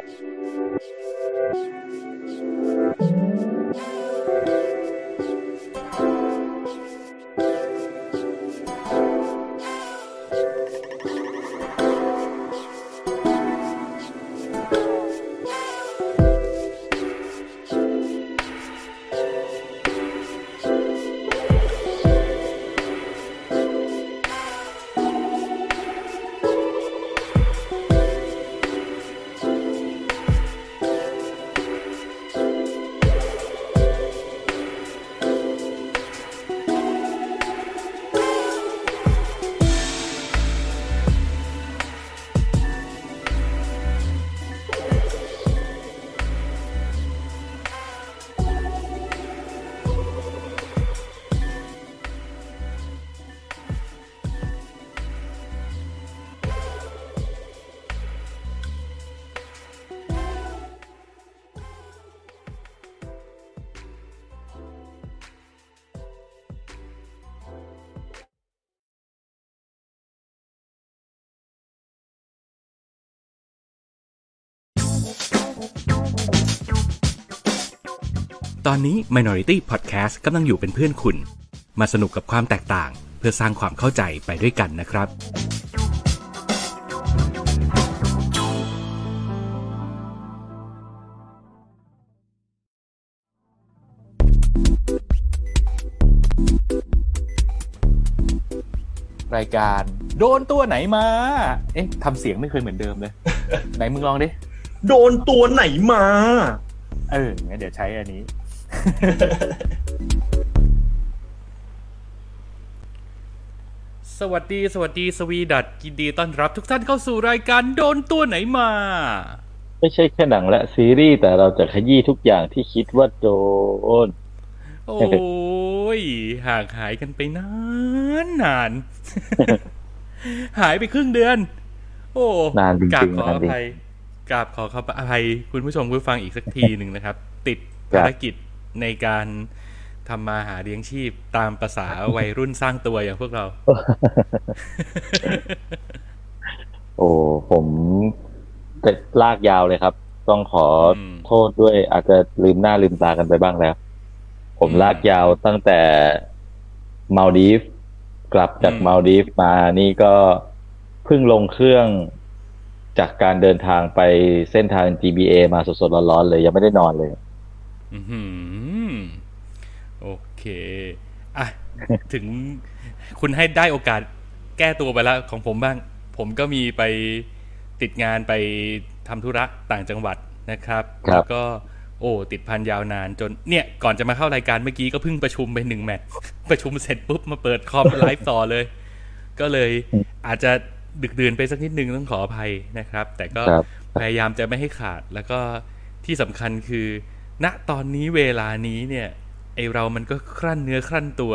ต อนนี้ Minority Podcast กำลังอยู่เป็นเพื่อนคุณ มาสนุกกับความแตกต่าง เพื่อสร้างความเข้าใจไปด้วยกันนะครับ รายการ โดนตัวไหนมา เอ๊ะทำเสียงไม่เคยเหมือนเดิมเลย ไหนมึงลองดิ โดนตัวไหนมา เอองั้นเดี๋ยวใช้อันนี้ สวัสดีสวัสดีสวีดัตยินดีต้อนรับทุกท่านเข้าสู่รายการโดนตัวไหนมา ไม่ใช่แค่หนังและซีรีส์แต่เราจะขยี้ทุกอย่างที่คิดว่าโดน โอ้ยห่างหายกันไปนานนาน หายไปครึ่งเดือน โอ้นานจริงๆกราบขอนาอนจริงภัยกราบขอขออภัยคุณผู้ชมผู้ฟังอีกสักทีหนึ่งนะครับ ติดครับภารกิจ ในการทำมาหาเลี้ยงชีพตามภาษาวัยรุ่นสร้างตัวอย่างพวกเรา โอ้ผมเสร็จลากยาวเลยครับ ต้องขออมโทษด้วยอาจจะลืมหน้าลืมตากันไปบ้างแล้ว ผมอืมลากยาวตั้งแต่มาลดีฟกลับจากอืมมาลดีฟมานี่ก็เพิ่งลงเครื่องจากการเดินทางไปเส้นทาง GBA มาสดๆร้อนๆเลย ยังไม่ได้นอนเลยอื้อหือ โอเค อะ ถึงคุณให้ได้โอกาสแก้ตัวไปแล้วของผมบ้าง ผมก็มีไปติดงานไปทำธุระต่างจังหวัดนะครับครับแล้วก็ โอ้ ติดพันยาวนานจนเนี่ย ก่อนจะมาเข้ารายการเมื่อกี้ก็เพิ่งประชุมไปหนึ่งแมตช์ประชุมเสร็จปุ๊บมาเปิดคอมไลฟ์ต่อเลย ก็เลยอาจจะดึกดื่นไปสักนิดนึงต้องขออภัยนะครับ แต่ก็ครับพยายามจะไม่ให้ขาดแล้วก็ที่สำคัญคือ ณตอนนี้เวลานี้เนี่ยไอเรามันก็ครั่นเนื้อครั่นตัว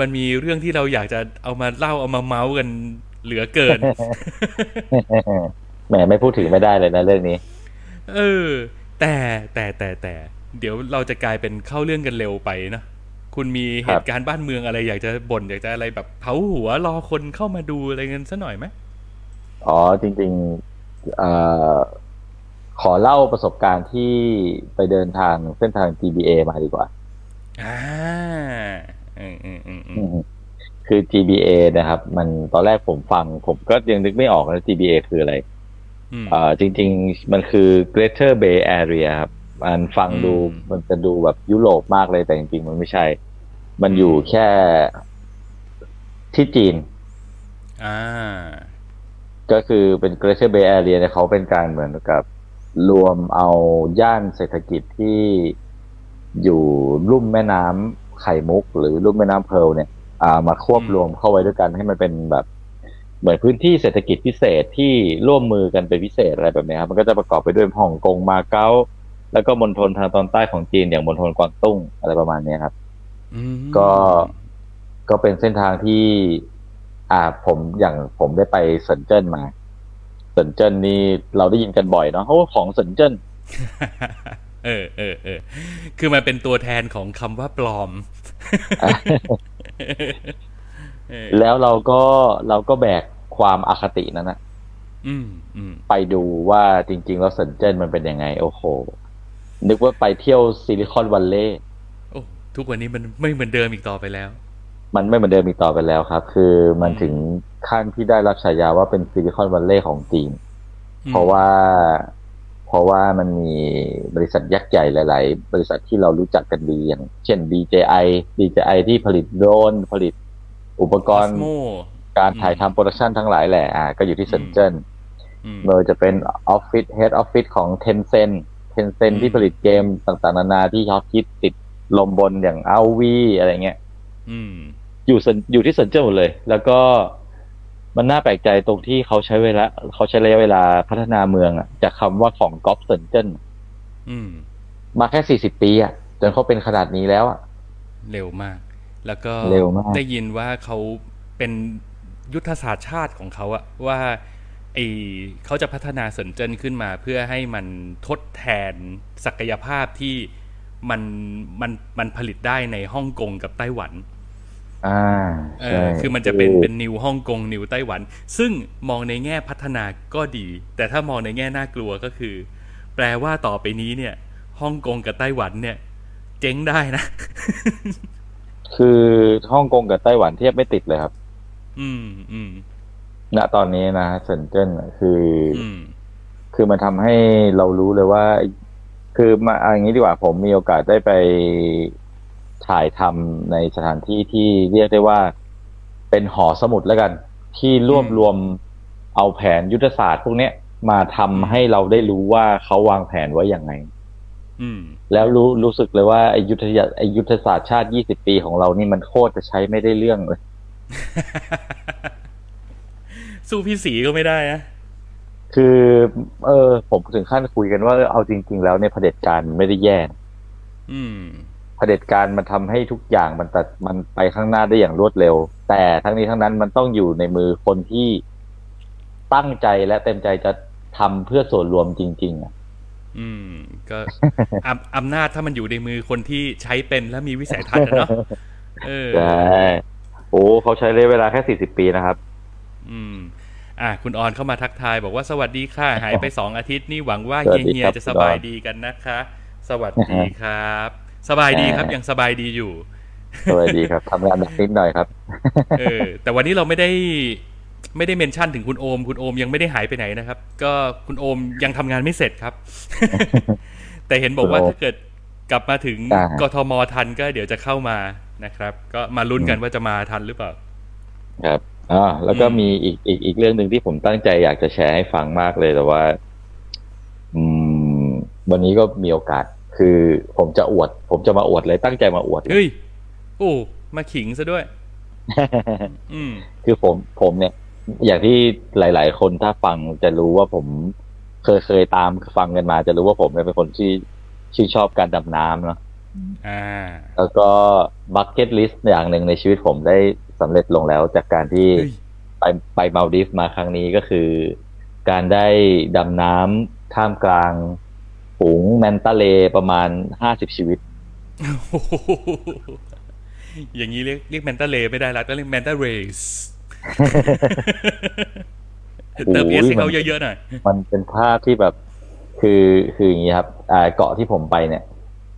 มันมีเรื่องที่เราอยากจะเอามาเล่าเอามาเมาส์กันเหลือเกินแหมไม่พูดถึงไม่ได้เลยนะเรื่องนี้ เออ แต่แต่แต่แต่เดี๋ยวเราจะกลายเป็นเข้าเรื่องกันเร็วไปนะคุณมีเหตุการณ์บ้านเมืองอะไรอยากจะบ่นอยากจะอะไรแบบเผาหัวรอคนเข้ามาดูอะไรเงี้ยซะหน่อยไหมอ๋อจริงๆเอ่อ ขอเล่าประสบการณ์ที่ไปเดินทางเส้นทาง GBA มาดีกว่า อ่าอืมอืมอืมอืมคือ GBA นะครับ มันตอนแรกผมฟัง ผมก็ยังนึกไม่ออกนะ GBA คืออะไรอืมเอ่อจริง ๆ มันคือ Greater Bay Area ครับมันฟังดูอืมมันจะดูแบบยุโรปมากเลยแต่จริง ๆ มันไม่ใช่ มันอยู่แค่ที่จีน อ่า ก็คือเป็น Greater Bay Area เนี่ยเขาเป็นการเหมือนกับ รวมเอาย่านเศรษฐกิจที่อยู่ลุ่มแม่น้ำไข่มุก หรือลุ่มแม่น้ำเพร์ลเนี่ยอ่ามาควบอืมรวมเข้าไว้ด้วยกันให้มันเป็นแบบเหมือนพื้นที่เศรษฐกิจพิเศษที่ร่วมมือกันเป็นพิเศษอะไรแบบเนี้ยครับมันก็จะประกอบไปด้วยฮ่องกงมาเก๊าแล้วก็มณฑลทางตอนใต้ของจีนอย่างมณฑลกวางตุ้งอะไรประมาณเนี้ยครับอืมก็ก็เป็นเส้นทางที่ อ่าผมอย่างผมได้ไปเซินเจิ้นมา เซินเจิ้นนี่เราได้ยินกันบ่อยเนาะเพราะว่าของเซินเจิ้นเออเออเออคือมันเป็นตัวแทนของคำว่าปลอมเออแล้วเราก็เราก็แบกความอคตินั้นนะอืมอืมไปดูว่าจริง ๆ แล้วเซนเจิ้นมันเป็นยังไง โอ้โห นึกว่าไปเที่ยวซิลิคอนวัลเลย์โอ้ทุกวันนี้มันไม่เหมือนเดิมอีกต่อไปแล้ว มันไม่เหมือนเดิมอีกต่อไปแล้วครับ คือมันอืมถึงขั้นที่ได้รับฉายาว่าเป็นซิลิคอนวัลเลย์ของจีนอืมเพราะว่าเพราะว่ามันมีบริษัทยักษ์ใหญ่หลาย ๆ บริษัทที่เรารู้จักกันดีอย่าง เช่น DJI DJI ที่ผลิตโดรนผลิตอุปกรณ์ Osmo การถ่ายทำ production ทั้งหลายแหละอ่าก็อยู่ที่เซินเจิ้นอืมไม่ว่าจะเป็นออฟฟิศ head office ของ Tencent Tencent อืมที่ผลิตเกมต่าง ๆ นานาที่ฮอตฮิตติดลมบนอย่างเอาวีอะไรเงี้ย อืมอยู่เซินอยู่ที่เซินเจิ้นหมดเลย แล้วก็มันน่าแปลกใจตรงที่เขาใช้เวลาเขาใช้ระยะเวลาพัฒนาเมืองอะจากคำว่าของก๊อปเซินเจิ้นอืมมาแค่สี่สิบปีอะจนเขาเป็นขนาดนี้แล้วอะเร็วมาก แล้วก็เร็วมากได้ยินว่าเขาเป็นยุทธศาสตร์ชาติของเขาอะว่าไอเขาจะพัฒนาเซินเจิ้นขึ้นมา เพื่อให้มันทดแทนศักยภาพที่มันมันมันผลิตได้ในฮ่องกงกับไต้หวัน อ่าเอใช่อคือมันจะเป็นเป็นนิวฮ่องกงนิวไต้หวัน ซึ่งมองในแง่พัฒนาก็ดี แต่ถ้ามองในแง่น่ากลัวก็คือ แปลว่าต่อไปนี้เนี่ยฮ่องกงกับไต้หวันเนี่ย เจ๊งได้นะ คือฮ่องกงกับไต้หวันเทียบไม่ติดเลยครับ อืมอืมณตอนนี้นะเซนเจิ้นอะคืออืมคือมันทำให้เรารู้เลยว่า คือมาเอาอย่างนี้ดีกว่าผมมีโอกาสได้ไป ถ่ายทำในสถานที่ที่เรียกได้ว่า เป็นหอสมุดแล้วกัน ที่รวบอืมรวมเอาแผนยุทธศาสตร์พวกเนี้ยมาทำให้เราได้รู้ว่าเขาวางแผนไว้อย่างไง อืม แล้วรู้รู้สึกเลยว่าไอยุทธศาสตร์ไอยุทธศาสตร์ชาติยี่สิบปีของเรานี่มันโคตรจะใช้ไม่ได้เรื่องเลย สู้พี่สีก็ไม่ได้นะคือ เออ ผมถึงขั้นคุยกันว่าเออเอาจริง ๆ แล้วเนี่ยเผด็จการมันไม่ได้แย่นะอืมเผด็จการมันทำให้ทุกอย่างมันตัดมันไปข้างหน้าได้อย่างรวดเร็ว แต่ทั้งนี้ทั้งนั้นมันต้องอยู่ในมือคนที่ตั้งใจและเต็มใจจะทำเพื่อส่วนรวมจริง ๆอะอืม ก็อำอำนาจถ้ามันอยู่ในมือคนที่ใช้เป็นและมีวิสัยทัศน์อะเนาะเออใช่โอ้เขาใช้ระยะเวลาแค่สี่สิบปีนะครับ อืม อะคุณออนเข้ามาทักทาย บอกว่าสวัสดีค่ะ หายไปสองอาทิตย์นี่หวังว่าสวัสเฮียดีเฮียครับจะสบายดีกันนะคะ สวัสดีครับ สบายดีครับอ่ายัยังสบายดีอยู่สวัสดีครับทำงานหนักนิดหน่อยครับ เออ แต่วันนี้เราไม่ได้ไม่ได้เมนชั่นถึงคุณโอม คุณโอมยังไม่ได้หายไปไหนนะครับ ก็คุณโอมยังทำงานไม่เสร็จครับ แต่เห็นบอกว่าคุณโอมถ้าเกิดกลับมาถึงอ่ากทมทันก็เดี๋ยวจะเข้ามานะครับ ก็มาลุ้นกันว่าจะมาทันหรือเปล่า ครับอ่าแล้วก็อืมมีอีกอีกอีกเรื่องหนึ่งที่ผมตั้งใจอยากจะแชร์ให้ฟังมากเลยแต่ว่า อืม วันนี้ก็มีโอกาส คือผมจะอวด ผมจะมาอวดเลยตั้งใจมาอวดเลยเฮ้ยโอ้มาขิงซะด้วยอืมคือผมผมเนี่ย อย่างที่หลาย ๆ คนถ้าฟังจะรู้ว่าผมเคยเคยตามฟังกันมา จะรู้ว่าผมเนี่ยเป็นคนที่ชื่นชอบการดำน้ำเนาะอ่าแล้วก็ bucket list อย่างหนึ่งในชีวิตผมได้สำเร็จลงแล้ว จากการที่เฮ้ยไปไปมาลดิฟส์มาครั้งนี้ก็คือ การได้ดำน้ำท่ามกลาง ฝูง manta ray ประมาณห้าสิบชีวิตโอ้โหอย่างนี้เรียกเรียก manta ray ไม่ได้ละต้องเรียก manta rays เติม s ให้เขาเยอะๆหน่อย มันเป็นภาพที่แบบคือคืออย่างนี้ครับอ่าเกาะที่ผมไปเนี่ย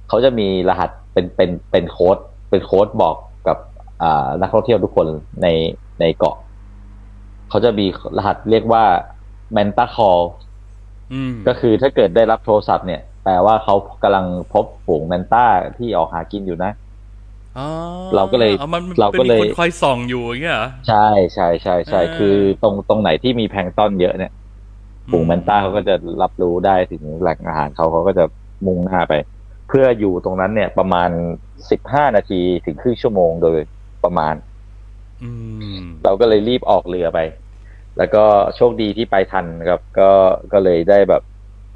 เขาจะมีรหัสเป็นเป็นเป็นโค้ด เป็นโค้ดบอกกับอ่านักท่องเที่ยวทุกคนในในเกาะ เขาจะมีรหัสเรียกว่า Manta Call อืม ก็คือถ้าเกิดได้รับโทรศัพท์เนี่ยแปลว่าเขากำลังพบฝูงแมนต้าที่ออกหากินอยู่นะอ๋อเราก็เลยอามันเราก็เลยป็นมีคนคอยส่องอยู่อย่างเงี้ยเหรอใช่ใช่ใช่ใช่เออคือตรงตรงไหนที่มีแพลงก์ต้นเยอะเนี่ยฝูงแมนต้าเขาก็จะรับรู้ได้ถึงแหล่งอาหารเขาเขาก็จะมุ่งหน้าไป เพื่ออยู่ตรงนั้นเนี่ย ประมาณสิบห้านาทีถึงครึ่งชั่วโมงโดยประมาณอืมเราก็เลยรีบออกเรือไป แล้วก็โชคดีที่ไปทันครับ ก็ก็เลยได้แบบ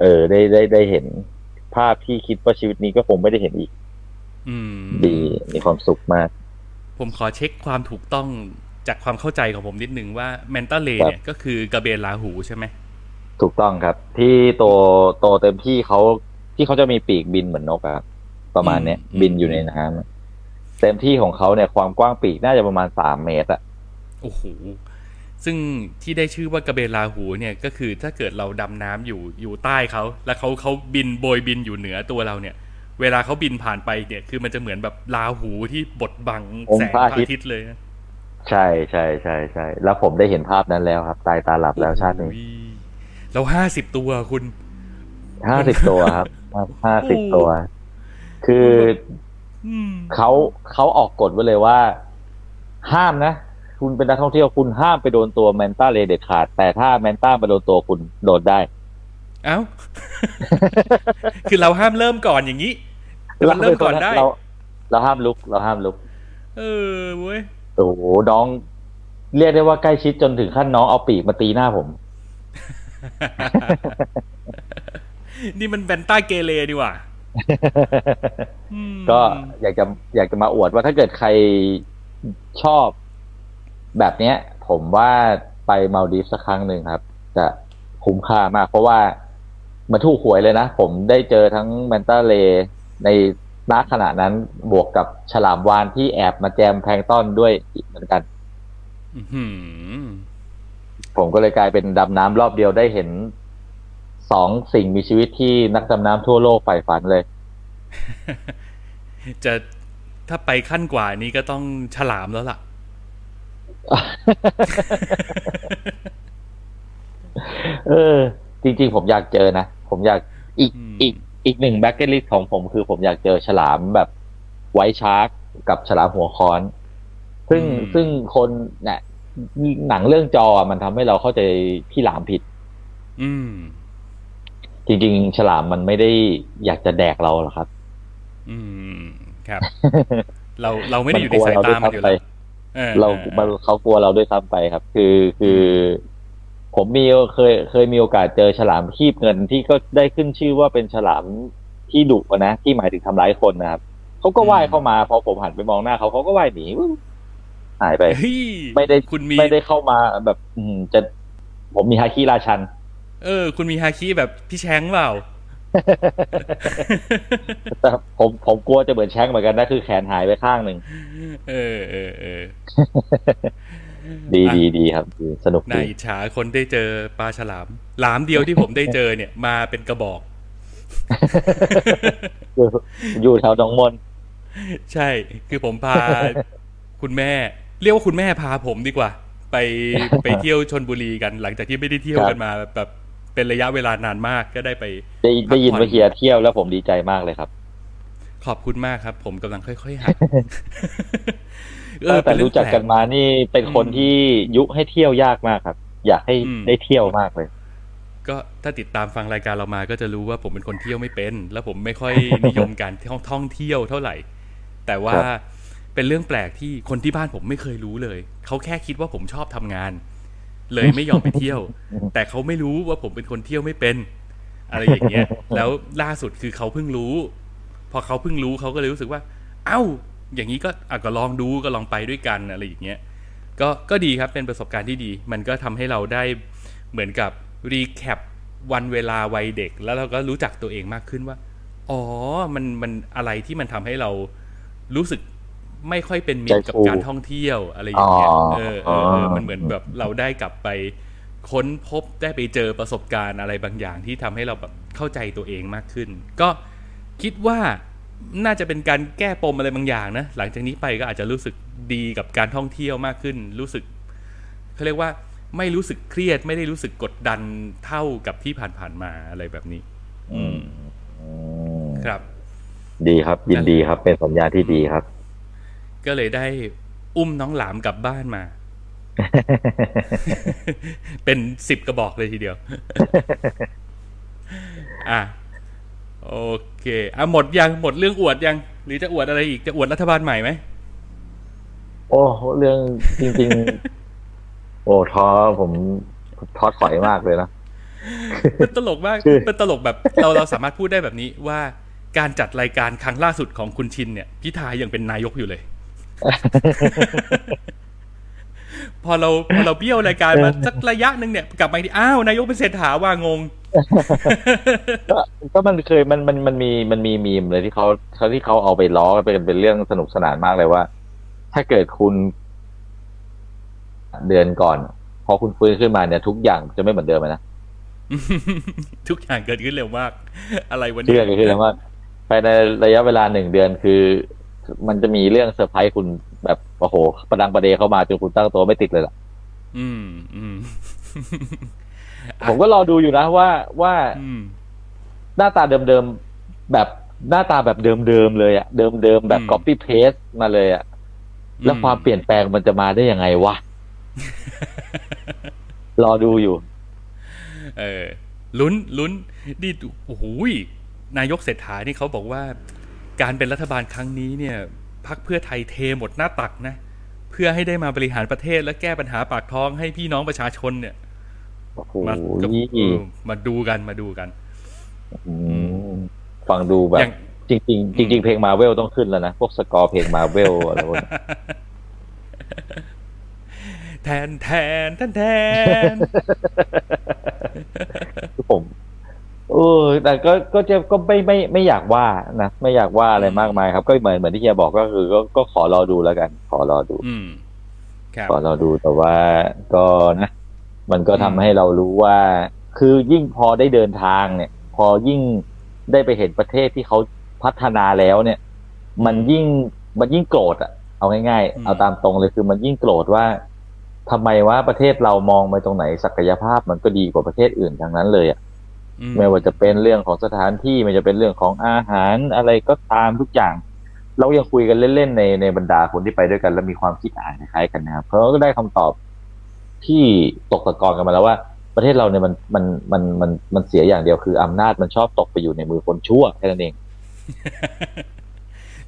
เออได้ได้ได้เห็นภาพที่คิดว่าชีวิตนี้ก็คงไม่ได้เห็นอีกอืมดีมีความสุขมาก ผมขอเช็คความถูกต้องจากความเข้าใจของผมนิดนึงว่าแมนตาเลครับเนี่ยก็คือกระเบนลาหูใช่ไหมถูกต้องครับ ที่โตโตเต็มที่เขาที่เขาจะมีปีกบินเหมือนนกอะครับประมาณเนี้ยอืมบินอยู่ในน้ำอะเต็มที่ของเขาเนี่ยความกว้างปีกน่าจะประมาณสามเมตรอะโอ้โห ซึ่งที่ได้ชื่อว่ากระเบนลาหูเนี่ยก็คือถ้าเกิดเราดำน้ำอยู่อยู่ใต้เขาแล้วเขาเขาบินโบยบินอยู่เหนือตัวเราเนี่ย เวลาเขาบินผ่านไปเนี่ยคือมันจะเหมือนแบบลาหูที่บดบังองค์แสงพพระระอาทิตย์อาทิตย์เลยนะใช่ใช่ใช่ใช่แล้วผมได้เห็นภาพนั้นแล้วครับตายตาหลับแล้วชาตินี้โอ้ยเราห้าสิบตัวคุณห้าสิบตัวครับห้าสิบตัว คืออืมเขาเขาออกกฎไว้เลยว่า ห้ามนะ คุณเป็นนักท่องเที่ยวคุณห้ามไปโดนตัวแมนต้าเลเด็ดขาด แต่ถ้าแมนต้ามาโดนตัวคุณโดนได้ เอ้า คือเราห้ามเริ่มก่อนอย่างนี้แต่มันเริ่มก่อนได้ เราเราห้ามลุก เราห้ามลุก เออเว้ยโอ้โหน้อง เรียกได้ว่าใกล้ชิดจนถึงขั้นน้องเอาปีกมาตีหน้าผม นี่มันแบนต้าเกเรดีกว่าอืมก็อยากจะอยากจะมาอวดว่าถ้าเกิดใครชอบ แบบเนี้ย ผมว่าไปมาลดีฟสักครั้งหนึ่งครับ จะคุ้มค่ามาก เพราะว่ามันถูกหวยเลยนะ ผมได้เจอทั้งแมนตาเลในณขณะนั้นบวกกับฉลามวานที่แอบมาแจมแพลงก์ต้อนด้วยอีกเหมือนกันอื้อหือผมก็เลยกลายเป็นดำน้ำรอบเดียวได้เห็นสองสิ่งมีชีวิตที่นักดำน้ำทั่วโลกใฝ่ฝันเลย จะถ้าไปขั้นกว่านี้ก็ต้องฉลามแล้วล่ะ เออ จริง ๆ ผมอยากเจอนะ ผมอยากอีกอืมอีกอีกหนึ่ง bucket list ของผมคือผมอยากเจอฉลามแบบ white shark กับฉลามหัวค้อน ซึ่งซึ่งคนเนี่ยหนังเรื่อง Jaws มันทำให้เราเข้าใจพี่หลามผิด อืม จริง ๆ ฉลามมันไม่ได้อยากจะแดกเราหรอกครับ อืม ครับ เราเราไม่ได้อยู่ในสายตามันอยู่แล้วออ เราออมันเขากลัวเราด้วยซ้ำไปครับ คือคือ ผมมีเคยเคยมีโอกาสเจอฉลามคีบเงินที่ก็ได้ขึ้นชื่อว่าเป็นฉลามที่ดุอะนะที่หมายถึงทำร้ายคนนะครับเขาก็ว่ายเข้ามาพอผมหันไปมองหน้าเขาเขาก็ว่ายหนีวึ้งหายไปเฮ้ยไม่ได้คุณมีไม่ได้เข้ามาแบบ อืมจะผมมีฮาคิราชัน เออ คุณมีฮาคิแบบพี่แชงเปล่า แต่ผมผมกลัวจะเหมือนแช้งเหมือนกันนะคือแขนหายไปข้างหนึ่งเออเออเออดีอะดีดีครับดีสนุกน่าดีอิจฉาคนได้เจอปลาฉลาม หลามเดียวที่ผมได้เจอเนี่ย มาเป็นกระบอกอยู่อยู่แถวหนองมน ใช่ คือผมพาคุณแม่ เรียกว่าคุณแม่พาผมดีกว่า ไปไปเที่ยวชนบุรีกัน หลังจากที่ไม่ได้เที่ยวกันมาแบบแบบ เป็นระยะเวลานานมากก็ได้ไปได้ได้ยินพักผ่อนว่าเฮียเที่ยวแล้วผมดีใจมากเลยครับ ขอบคุณมากครับ ผมกำลังค่อยๆหัดตั้งแต่เป็นเองรู้จักกันแปลมานี่เป็นคนอืมที่ยุให้เที่ยวยากมากครับ อยากให้อืมได้เที่ยวมากเลย ก็ถ้าติดตามฟังรายการเรามาก็จะรู้ว่าผมเป็นคนเที่ยวไม่เป็น แล้วผมไม่ค่อยนิยมการท่องท่องเที่ยวเท่าไหร่ แต่ว่าครับเป็นเรื่องแปลกที่คนที่บ้านผมไม่เคยรู้เลย เขาแค่คิดว่าผมชอบทำงาน เลยไม่ยอมไปเที่ยว แต่เขาไม่รู้ว่าผมเป็นคนเที่ยวไม่เป็น อะไรอย่างเงี้ย แล้วล่าสุดคือเขาเพิ่งรู้ พอเขาเพิ่งรู้เขาก็เลยรู้สึกว่า เอ้า อย่างนี้ก็อะก็ลองดูก็ลองไปด้วยกันอะไรอย่างเงี้ยก็ก็ดีครับเป็นประสบการณ์ที่ดี มันก็ทำให้เราได้เหมือนกับรีแคปวันเวลาวัยเด็ก แล้วเราก็รู้จักตัวเองมากขึ้นว่า อ๋อมันมันอะไรที่มันทำให้เรารู้สึก ไม่ค่อยเป็นมิตรกับใจฟูการท่องเที่ยวอะไรอย่างเงี้ยอ๋อเออเออเอออ๋อมันเหมือนแบบเราได้กลับไปค้นพบได้ไปเจอประสบการณ์อะไรบางอย่างที่ทำให้เราแบบเข้าใจตัวเองมากขึ้น ก็คิดว่าน่าจะเป็นการแก้ปมอะไรบางอย่างนะ หลังจากนี้ไปก็อาจจะรู้สึกดีกับการท่องเที่ยวมากขึ้น รู้สึกเขาเรียกว่าไม่รู้สึกเครียด ไม่ได้รู้สึกกดดันเท่ากับที่ผ่านๆมาอะไรแบบนี้ อืมอืมครับ ดีครับยินดีครับ เป็นสัญญาณที่ดีครับ ก็เลยได้อุ้มน้องหลามกลับบ้านมา เป็นสิบกระบอกเลยทีเดียว อะโอเคอะหมดยังหมดเรื่องอวดยัง หรือจะอวดอะไรอีกจะอวดรัฐบาลใหม่ไหมโอ้เรื่องจริง ๆ โอ้ท้อผมท้อถอยมากเลยนะเป็นตลกมากคือเป็นตลกแบบ เราเราสามารถพูดได้แบบนี้ว่าการจัดรายการครั้งล่าสุดของคุณชินเนี่ย พิธายังเป็นนายกอยู่เลย พอเราพอเราเบี้ยวรายการมาสักระยะหนึ่งเนี่ยกลับมาอีกทีอ้าวนายกเป็นเศรษฐาว่างงก็ก็มันเคยมันมันมันมีมันมีมีมเลยที่เขาเขาที่เขาเอาไปล้อกันเป็นเป็นเรื่องสนุกสนานมากเลยว่า ถ้าเกิดคุณ เดือนก่อน พอคุณฟื้นขึ้นมาเนี่ย ทุกอย่างจะไม่เหมือนเดิมเลยนะทุกอย่างเกิดขึ้นเร็วมาก อะไรวันเชื่นี้อกันคือว่าภายในระยะเวลาหนึ่งเดือนคือ มันจะมีเรื่องเซอร์ไพรส์คุณแบบโอ้โห ประดังประเดเข้ามาจนคุณตั้งตัวไม่ติดเลยล่ะ อืมอืมผมก็รอดูอยู่นะว่าว่าอืมหน้าตาเดิมๆแบบหน้าตาแบบเดิมๆเลยอะเดิมๆแบบอืม copy paste มาเลยอะแล้วความเปลี่ยนแปลงมันจะมาได้ยังไงวะ รอดูอยู่ เออลุ้นลุ้นนี่โอ้โหยนายกเศรษฐานี่เขาบอกว่า การเป็นรัฐบาลครั้งนี้เนี่ยพักเพื่อไทยเทหมดหน้าตักนะ เพื่อให้ได้มาบริหารประเทศและแก้ปัญหาปากท้องให้พี่น้องประชาชนเนี่ยโอ้โหมากับเออมาดูกันมาดูกันอืมฟังดูแบบอย่างจริงๆจริงๆเพลงมาเวลต้องขึ้นแล้วนะ พวกสกอร์เพลงมาเวลอะไรพวกนี้แทนแทนแทนแทนคือผม เออแต่ก็ก็จะก็ไม่ไม่ไม่อยากว่านะไม่อยากว่าอะไรมากมายครับ ก็เหมือนเหมือนที่เฮียบอกก็คือ ก็ก็ขอรอดูแล้วกัน ขอรอดูอืมครับขอรอดูแต่ว่าก็นะ มันก็ทำอืมให้เรารู้ว่า คือยิ่งพอได้เดินทางเนี่ย พอยิ่งได้ไปเห็นประเทศที่เขาพัฒนาแล้วเนี่ย มันยิ่งมันยิ่งโกรธอะเอาง่ายๆ เอาตามตรงเลยคือมันยิ่งโกรธว่าทำไมว่าประเทศเรามองไปตรงไหนศักยภาพมันก็ดีกว่าประเทศอื่นทั้งนั้นเลยอะอื ไม่ว่าจะเป็นเรื่องของสถานที่ไม่ว่าจะเป็นเรื่องของอาหารอะไรก็ตามทุกอย่าง เรายังคุยกันเล่นๆในในบรรดาคนที่ไปด้วยกัน แล้วมีความคิดอ่านคล้ายๆกันนะครับเพราะก็ได้คำตอบที่ตกตะกอนกันมาแล้วว่า ประเทศเราเนี่ยมันมันมันมันมันเสียอย่างเดียวคืออำนาจมันชอบตกไปอยู่ในมือคนชั่วแค่นั้นเอง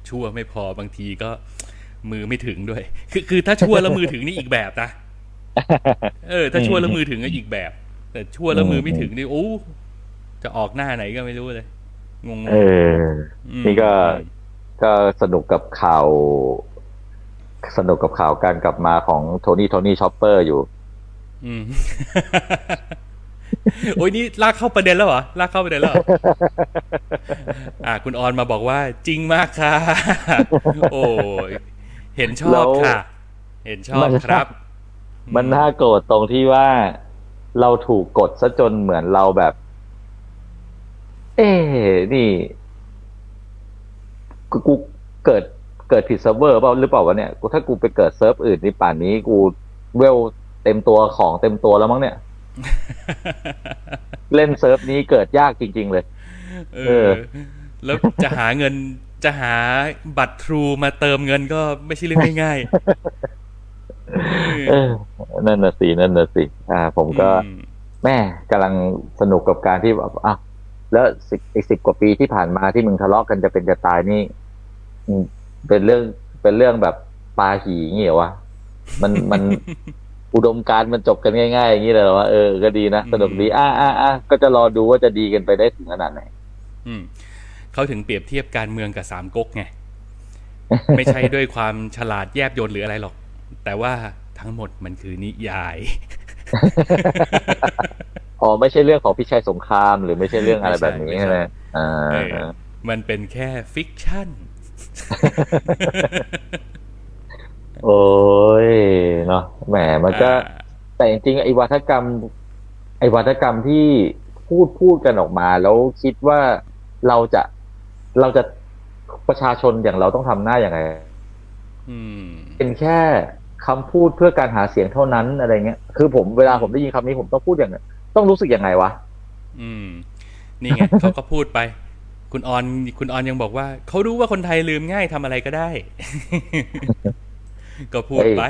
ชั่วไม่พอบางทีก็มือไม่ถึงด้วย คือคือถ้าชั่วแล้วมือถึงนี่อีกแบบนะเออ ถ้าชั่วแล้วมือถึงก็อีกแบบ แต่ชั่วแล้วมือไม่ถึงนี่โอ้ จะออกหน้าไหนก็ไม่รู้เลย งงๆเออมนี่ก็ก็สนุกกับข่าว สนุกกับข่าวการกลับมาของโทนี่โทนี่ชอปเปอร์อยู่ อืมโอ้ยนี่ลากเข้าประเด็นแล้วเหรอลากเข้าประเด็นแล้วเหรออ่า คุณออนมาบอกว่า จริงมากค่ะ โอ้ยเห็นชอบค่ะ เห็นชอบครับ มันน่าโกรธตรงที่ว่าเราถูกกดซะจนเหมือนเราแบบ เอ๊ะนี่กูกูเกิดเกิดผิดเซิร์ฟเวอร์เปล่าหรือเปล่าวะเนี่ยกูถ้ากูไปเกิดเซิร์ฟอื่นในป่านนี้กูเวลเต็มตัวของเต็มตัวแล้วมั้งเนี่ย เล่นเซิร์ฟนี้เกิดยากจริง ๆ เลย เอเอออแล้วจะหาเงินจะหาบัตรทรูมาเติมเงินก็ไม่ใช่เรื่องง่ายๆเออนั่นน่ะสินั่นน่ะสิอ่า ผมก็อืมแม่กำลังสนุกกับการที่แบบอะ แล้วสิบอีกสิบกว่าปีที่ผ่านมาที่มึงทะเลาะกันจะเป็นจะตายนี่อืมเป็นเรื่องเป็นเรื่องแบบปาหีอย่างงี้เหรอวะมันมันอุดมการณ์มันจบกันง่ายๆอย่างนี้เลยเหรอวะเออก็ดีนะสนุกดีอ่าอ่าอ่าก็จะรอดูว่าจะดีกันไปได้ถึงขนาดไหนอืมเขาถึงเปรียบเทียบการเมืองกับสามก๊กไงไม่ใช่ด้วยความฉลาดแยบยลหรืออะไรหรอก แต่ว่าทั้งหมดมันคือนิยาย อ๋อไม่ใช่เรื่องของพิชัยสงคราม หรือไม่ใช่เรื่องอะไรแบบนี้ไม่ใช่ใช่ไหมอ่าเออมันเป็นแค่ fiction โอ้ยเนาะแหมมันก็อ่าแต่จริงๆไอ้วัฒกรรม ไอ้วัฒกรรมที่พูดพูดกันออกมา แล้วคิดว่าเราจะเราจะประชาชนอย่างเราต้องทำหน้าอย่างไรอืมเป็นแค่คำพูดเพื่อการหาเสียงเท่านั้นอะไรเงี้ย คือผมเวลาผมได้ยินคำนี้ผมต้องพูดอย่างไง ต้องรู้สึกยังไงวะ อืม นี่ไงเขาก็พูดไป คุณออนคุณออนยังบอกว่า เขารู้ว่าคนไทยลืมง่ายทำอะไรก็ได้ ก็พูดไป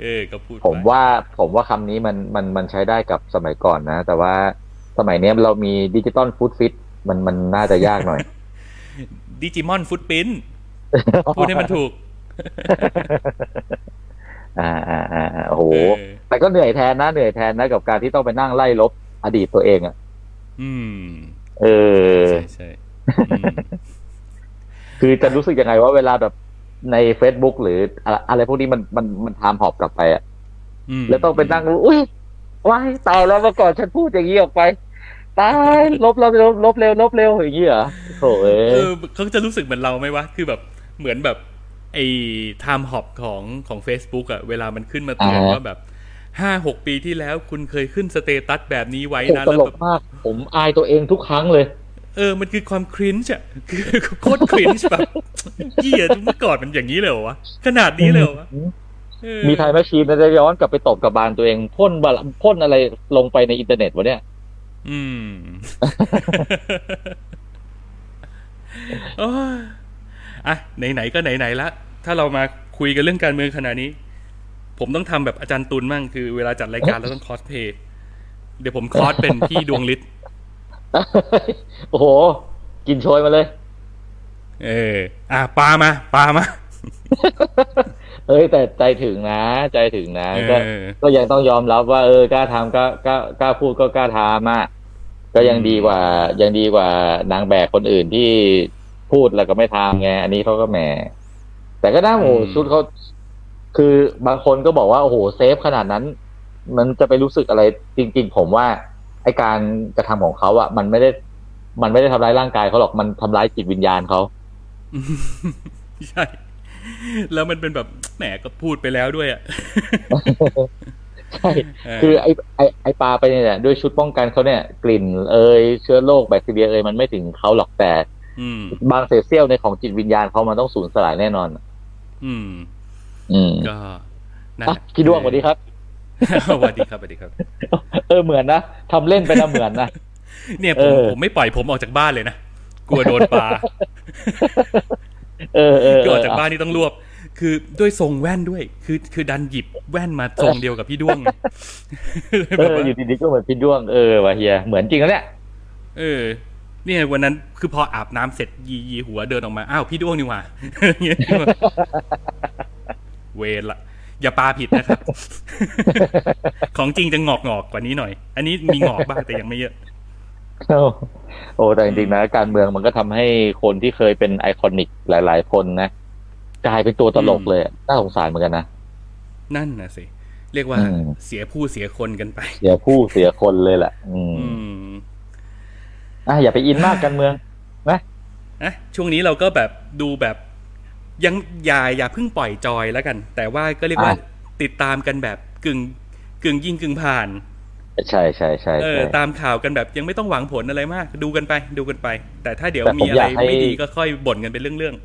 เออ ก็พูดไปผมว่า ผมว่าคำนี้มันมันมันใช้ได้กับสมัยก่อนนะ แต่ว่าสมัยเนี้ยเรามีดิจิตอลฟู้ดฟิตมันมันน่าจะยากหน่อย ดิจิมอนฟุตปิ้นพูดให้มันถูก อ่าอ่าอ่าอ่าโอ้โหเออแต่ก็เหนื่อยแทนนะ เหนื่อยแทนนะ กับการที่ต้องไปนั่งไล่ลบ อดีตตัวเองอะอืม เออ ใช่ใช่อืมคือจะรู้สึกยังไงว่าเวลาแบบใน Facebook หรืออะอะไรพวกนี้มันมันมันทามหอบกลับไปอะมแล้วต้องไปนั่งรู้อุ้ยว้ายตายแล้วเมื่อก่อนฉันพูดอย่างนี้ออกไปตายลบลบลบลบเร็วลบเร็วอย่างนี้เหรอโถ่เอ้เอยอเขาจะรู้สึกเหมือนเราไหมวะ คือแบบเหมือนแบบไอ้ไทม์ฮอปของของ Facebook อะเวลามันขึ้นมาเตือนอ่าว่าแบบ ห้าหกปีที่แล้วคุณเคยขึ้นสเตตัสแบบนี้ไว้โอ้นะตแล้วลแบกบมาก ผมอายตัวเองทุกครั้งเลย เออ มันคือความครินช์อะคือโคตรครินช์แบบเหี้ยเมื่อก่อนมันอย่างนี้เลยเหรอวะ ขนาดนี้เลยเหรอวะเออมีไทม์แมชชีนจะย้อนกลับไปตบกับบานตัวเองพ่นบาลพ่นอะไรลงไปในอินเทอร์เน็ตวะเนี่ย อืมโอ้ยอะไหนๆก็ไหนๆละ ถ้าเรามาคุยกันเรื่องการเมืองขนาดนี้ ผมต้องทำแบบอาจารย์ตุลมั่งคือเวลาจัดรายการเราต้องคอสเพย์เดี๋ยวผมคอสเป็นพี่ดวงฤทธิ์โอ้โห กินโชยมาเลย เออ อะปลามาปลามาเอ้ยแต่ใจถึงนะ ใจถึงนะก็เออก็ยังต้องยอมรับว่า เออกล้าทำก็กล้ากล้าพูดก็กล้าทำอะก็ยังดีกว่ายังดีกว่านางแบกคนอื่นที่พูดแล้วก็ไม่ทำไงอันนี้เขาก็แหมแต่ก็น่าโหอืมชุดเขา คือบางคนก็บอกว่าโอ้โหเซฟขนาดนั้น มันจะไปรู้สึกอะไรจริง ๆ ผมว่าไอการกระทำของเขาอะมันไม่ได้ มันไม่ได้ทำร้ายร่างกายเขาหรอกมันทำร้ายจิตวิญญาณเขาใช่ แล้วมันเป็นแบบแหมก็พูดไปแล้วด้วยอะใช่เออคือไอไอไอปลาไปเนี่ยด้วยชุดป้องกันเขาเนี่ย กลิ่นเอยเชื้อโรคแบคทีเรียเอยมันไม่ถึงเขาหรอกแต่อืมบางเศษเสี้ยวในของจิตวิญญาณเขามันต้องสูญสลายแน่นอน อืมอืม ก็นั่นอะแหละพี่ด้วงสวัสดีครับสวัสดีครับสวัสดีครับ เออเหมือนนะทำเล่นไปนะเหมือนนะเนี่ยผมเออผมไม่ปล่อยผมออกจากบ้านเลยนะกลัวโดนปลาเออเออคือออกจากบ้านนี่ต้องรวบ คือด้วยทรงแว่นด้วย คือคือดันหยิบแว่นมาทรงเดียวกับพี่ด้วงไงเอแบบอว่าอยู่ดีๆก็เหมือนพี่ด้วงเออว่ะเฮียเหมือนจริงแล้วเนี่ยเออ เนี่ยวันนั้นคือพออาบน้ำเสร็จยียีหัวเดินออกมาอ้าวพี่ด้วงนี่หว่าอย่าง เงี้ยเวรละอย่าปาผิดนะครับ ของจริงจะงอกงอกๆกว่านี้หน่อย อันนี้มีงอกบ้างแต่ยังไม่เยอะโอ้โอ้แต่จริงๆนะ การเมืองมันก็ทำให้คนที่เคยเป็นไอคอนิกหลาย ๆ คนนะกลายเป็นตัวตลกเลยอะน่าสงสารเหมือนกันนะ นั่นนะสิ เรียกว่าอืมเสียผู้เสียคนกันไป เสียผู้เสียคนเลยแหละอืมอืมอะอย่าไปอินมากการเมืองนะนะช่วงนี้เราก็แบบดูแบบ ยังอย่าอย่าเพิ่งปล่อยจอยแล้วกัน แต่ว่าก็เรียกว่าติดตามกันแบบกึ่งกึ่งยิงกึ่งผ่าน ใช่ใช่ใช่เออใช่ตามข่าวกันแบบยังไม่ต้องหวังผลอะไรมาก ดูกันไปดูกันไป แต่ถ้าเดี๋ยวแต่ผมมีอะไรอยากให้ไม่ดีก็ค่อยบ่นกันเป็นเรื่อง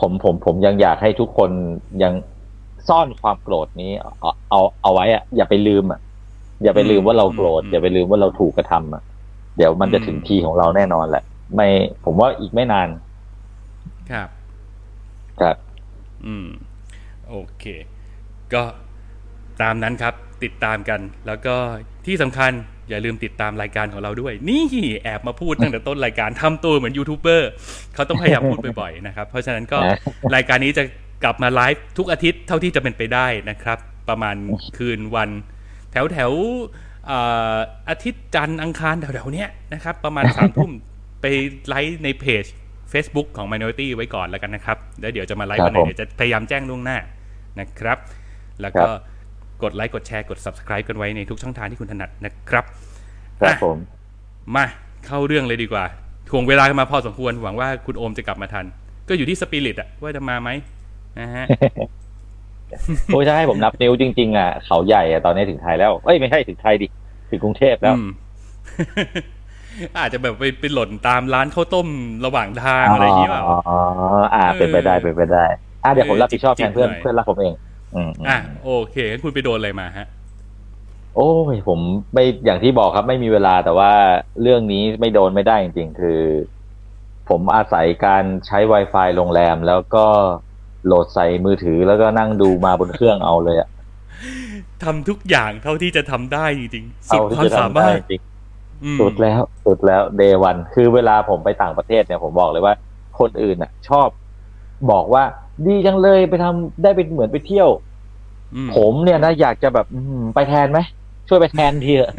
ผมผมผมยังอยากให้ทุกคนยังซ่อนความโกรธนี้เอาเอาเอาไว้อะอย่าไปลืมอะอย่าไปลืมว่าเราโกรธอย่าไปลืมว่าเราถูกกระทำอะเดี๋ยวมันจะถึงทีของเราแน่นอนแหละ ไม่ผมว่าอีกไม่นานๆครับ ครับ อืม โอเค ก็ตามนั้นครับ ติดตามกัน แล้วก็ที่สำคัญอย่าลืมติดตามรายการของเราด้วย นี่แอบมาพูดตั้งแต่ต้นรายการทำตัวเหมือนยูทูบเบอร์เขาต้องพยายามพูดบ่อยๆนะครับ เพราะฉะนั้นก็นะรายการนี้จะกลับมาไลฟ์ทุกอาทิตย์เท่าที่จะเป็นไปได้นะครับ ประมาณคืนวัน แถวแถวๆเอ่ออาทิตย์จันทร์อังคารแถวๆเนี้ยนะครับ ประมาณสามทุ่มไปไลฟ์ในเพจ Facebook ของ Minority ไว้ก่อนแล้วกันนะครับ แล้วเดี๋ยวจะมาไลฟ์ครับวันไหนผมเดี๋ยวจะพยายามแจ้งล่วงหน้านะครับ แล้วครัก็บกดไลค์กดแชร์กด subscribe กันไว้ในทุกช่องทางที่คุณถนัดนะครับครับอะผมมาเข้าเรื่องเลยดีกว่าทวงเวลากันมาพอสมควรหวังว่าคุณโอมจะกลับมาทัน ก็อยู่ที่สปิริตอะว่าจะมาไหมนะฮะโอ้ยถ้าให้ผมนับนิ้วจริง ๆอะเขาใหญ่อะตอนนี้ถึงไทยแล้วเอ้ยไม่ใช่ถึงไทยดิถึงกรุงเทพแล้ว อืมอาจจะแบบไปไปหล่นตามร้านข้าวต้มระหว่างทางอะไรอย่างนี้เปล่าอ๋ออ่าเป็นไปได้เป็นไปได้ อ่าเดี๋ยวผมรับผิดชอบแทนเพื่อนจิบๆหน่อยเพื่อนรักผมเองอืมอืมอะโอเคงั้นคุณไปโดนอะไรมาฮะ โอ้ยผมไม่อย่างที่บอกครับไม่มีเวลาแต่ว่าเรื่องนี้ไม่โดนไม่ได้จริงๆ คือ ผมอาศัยการใช้ Wi-Fi โรงแรม แล้วก็โหลดใส่มือถือแล้วก็นั่งดูมาบนเครื่องเอาเลยอะทำทุกอย่างเท่าที่จะทำได้จริงๆสุดเอาที่ความจะสาทำได้มารถจริงอืม สุดแล้วสุดแล้วเดวันคือเวลาผมไปต่างประเทศเนี่ยผมบอกเลยว่า คนอื่นอะ ชอบบอกว่า ดีจังเลยไปทำได้เป็นเหมือนไปเที่ยวอืมผมเนี่ยนะอยากจะแบบอืมไปแทนไหมช่วยไปแทนทีเถอะ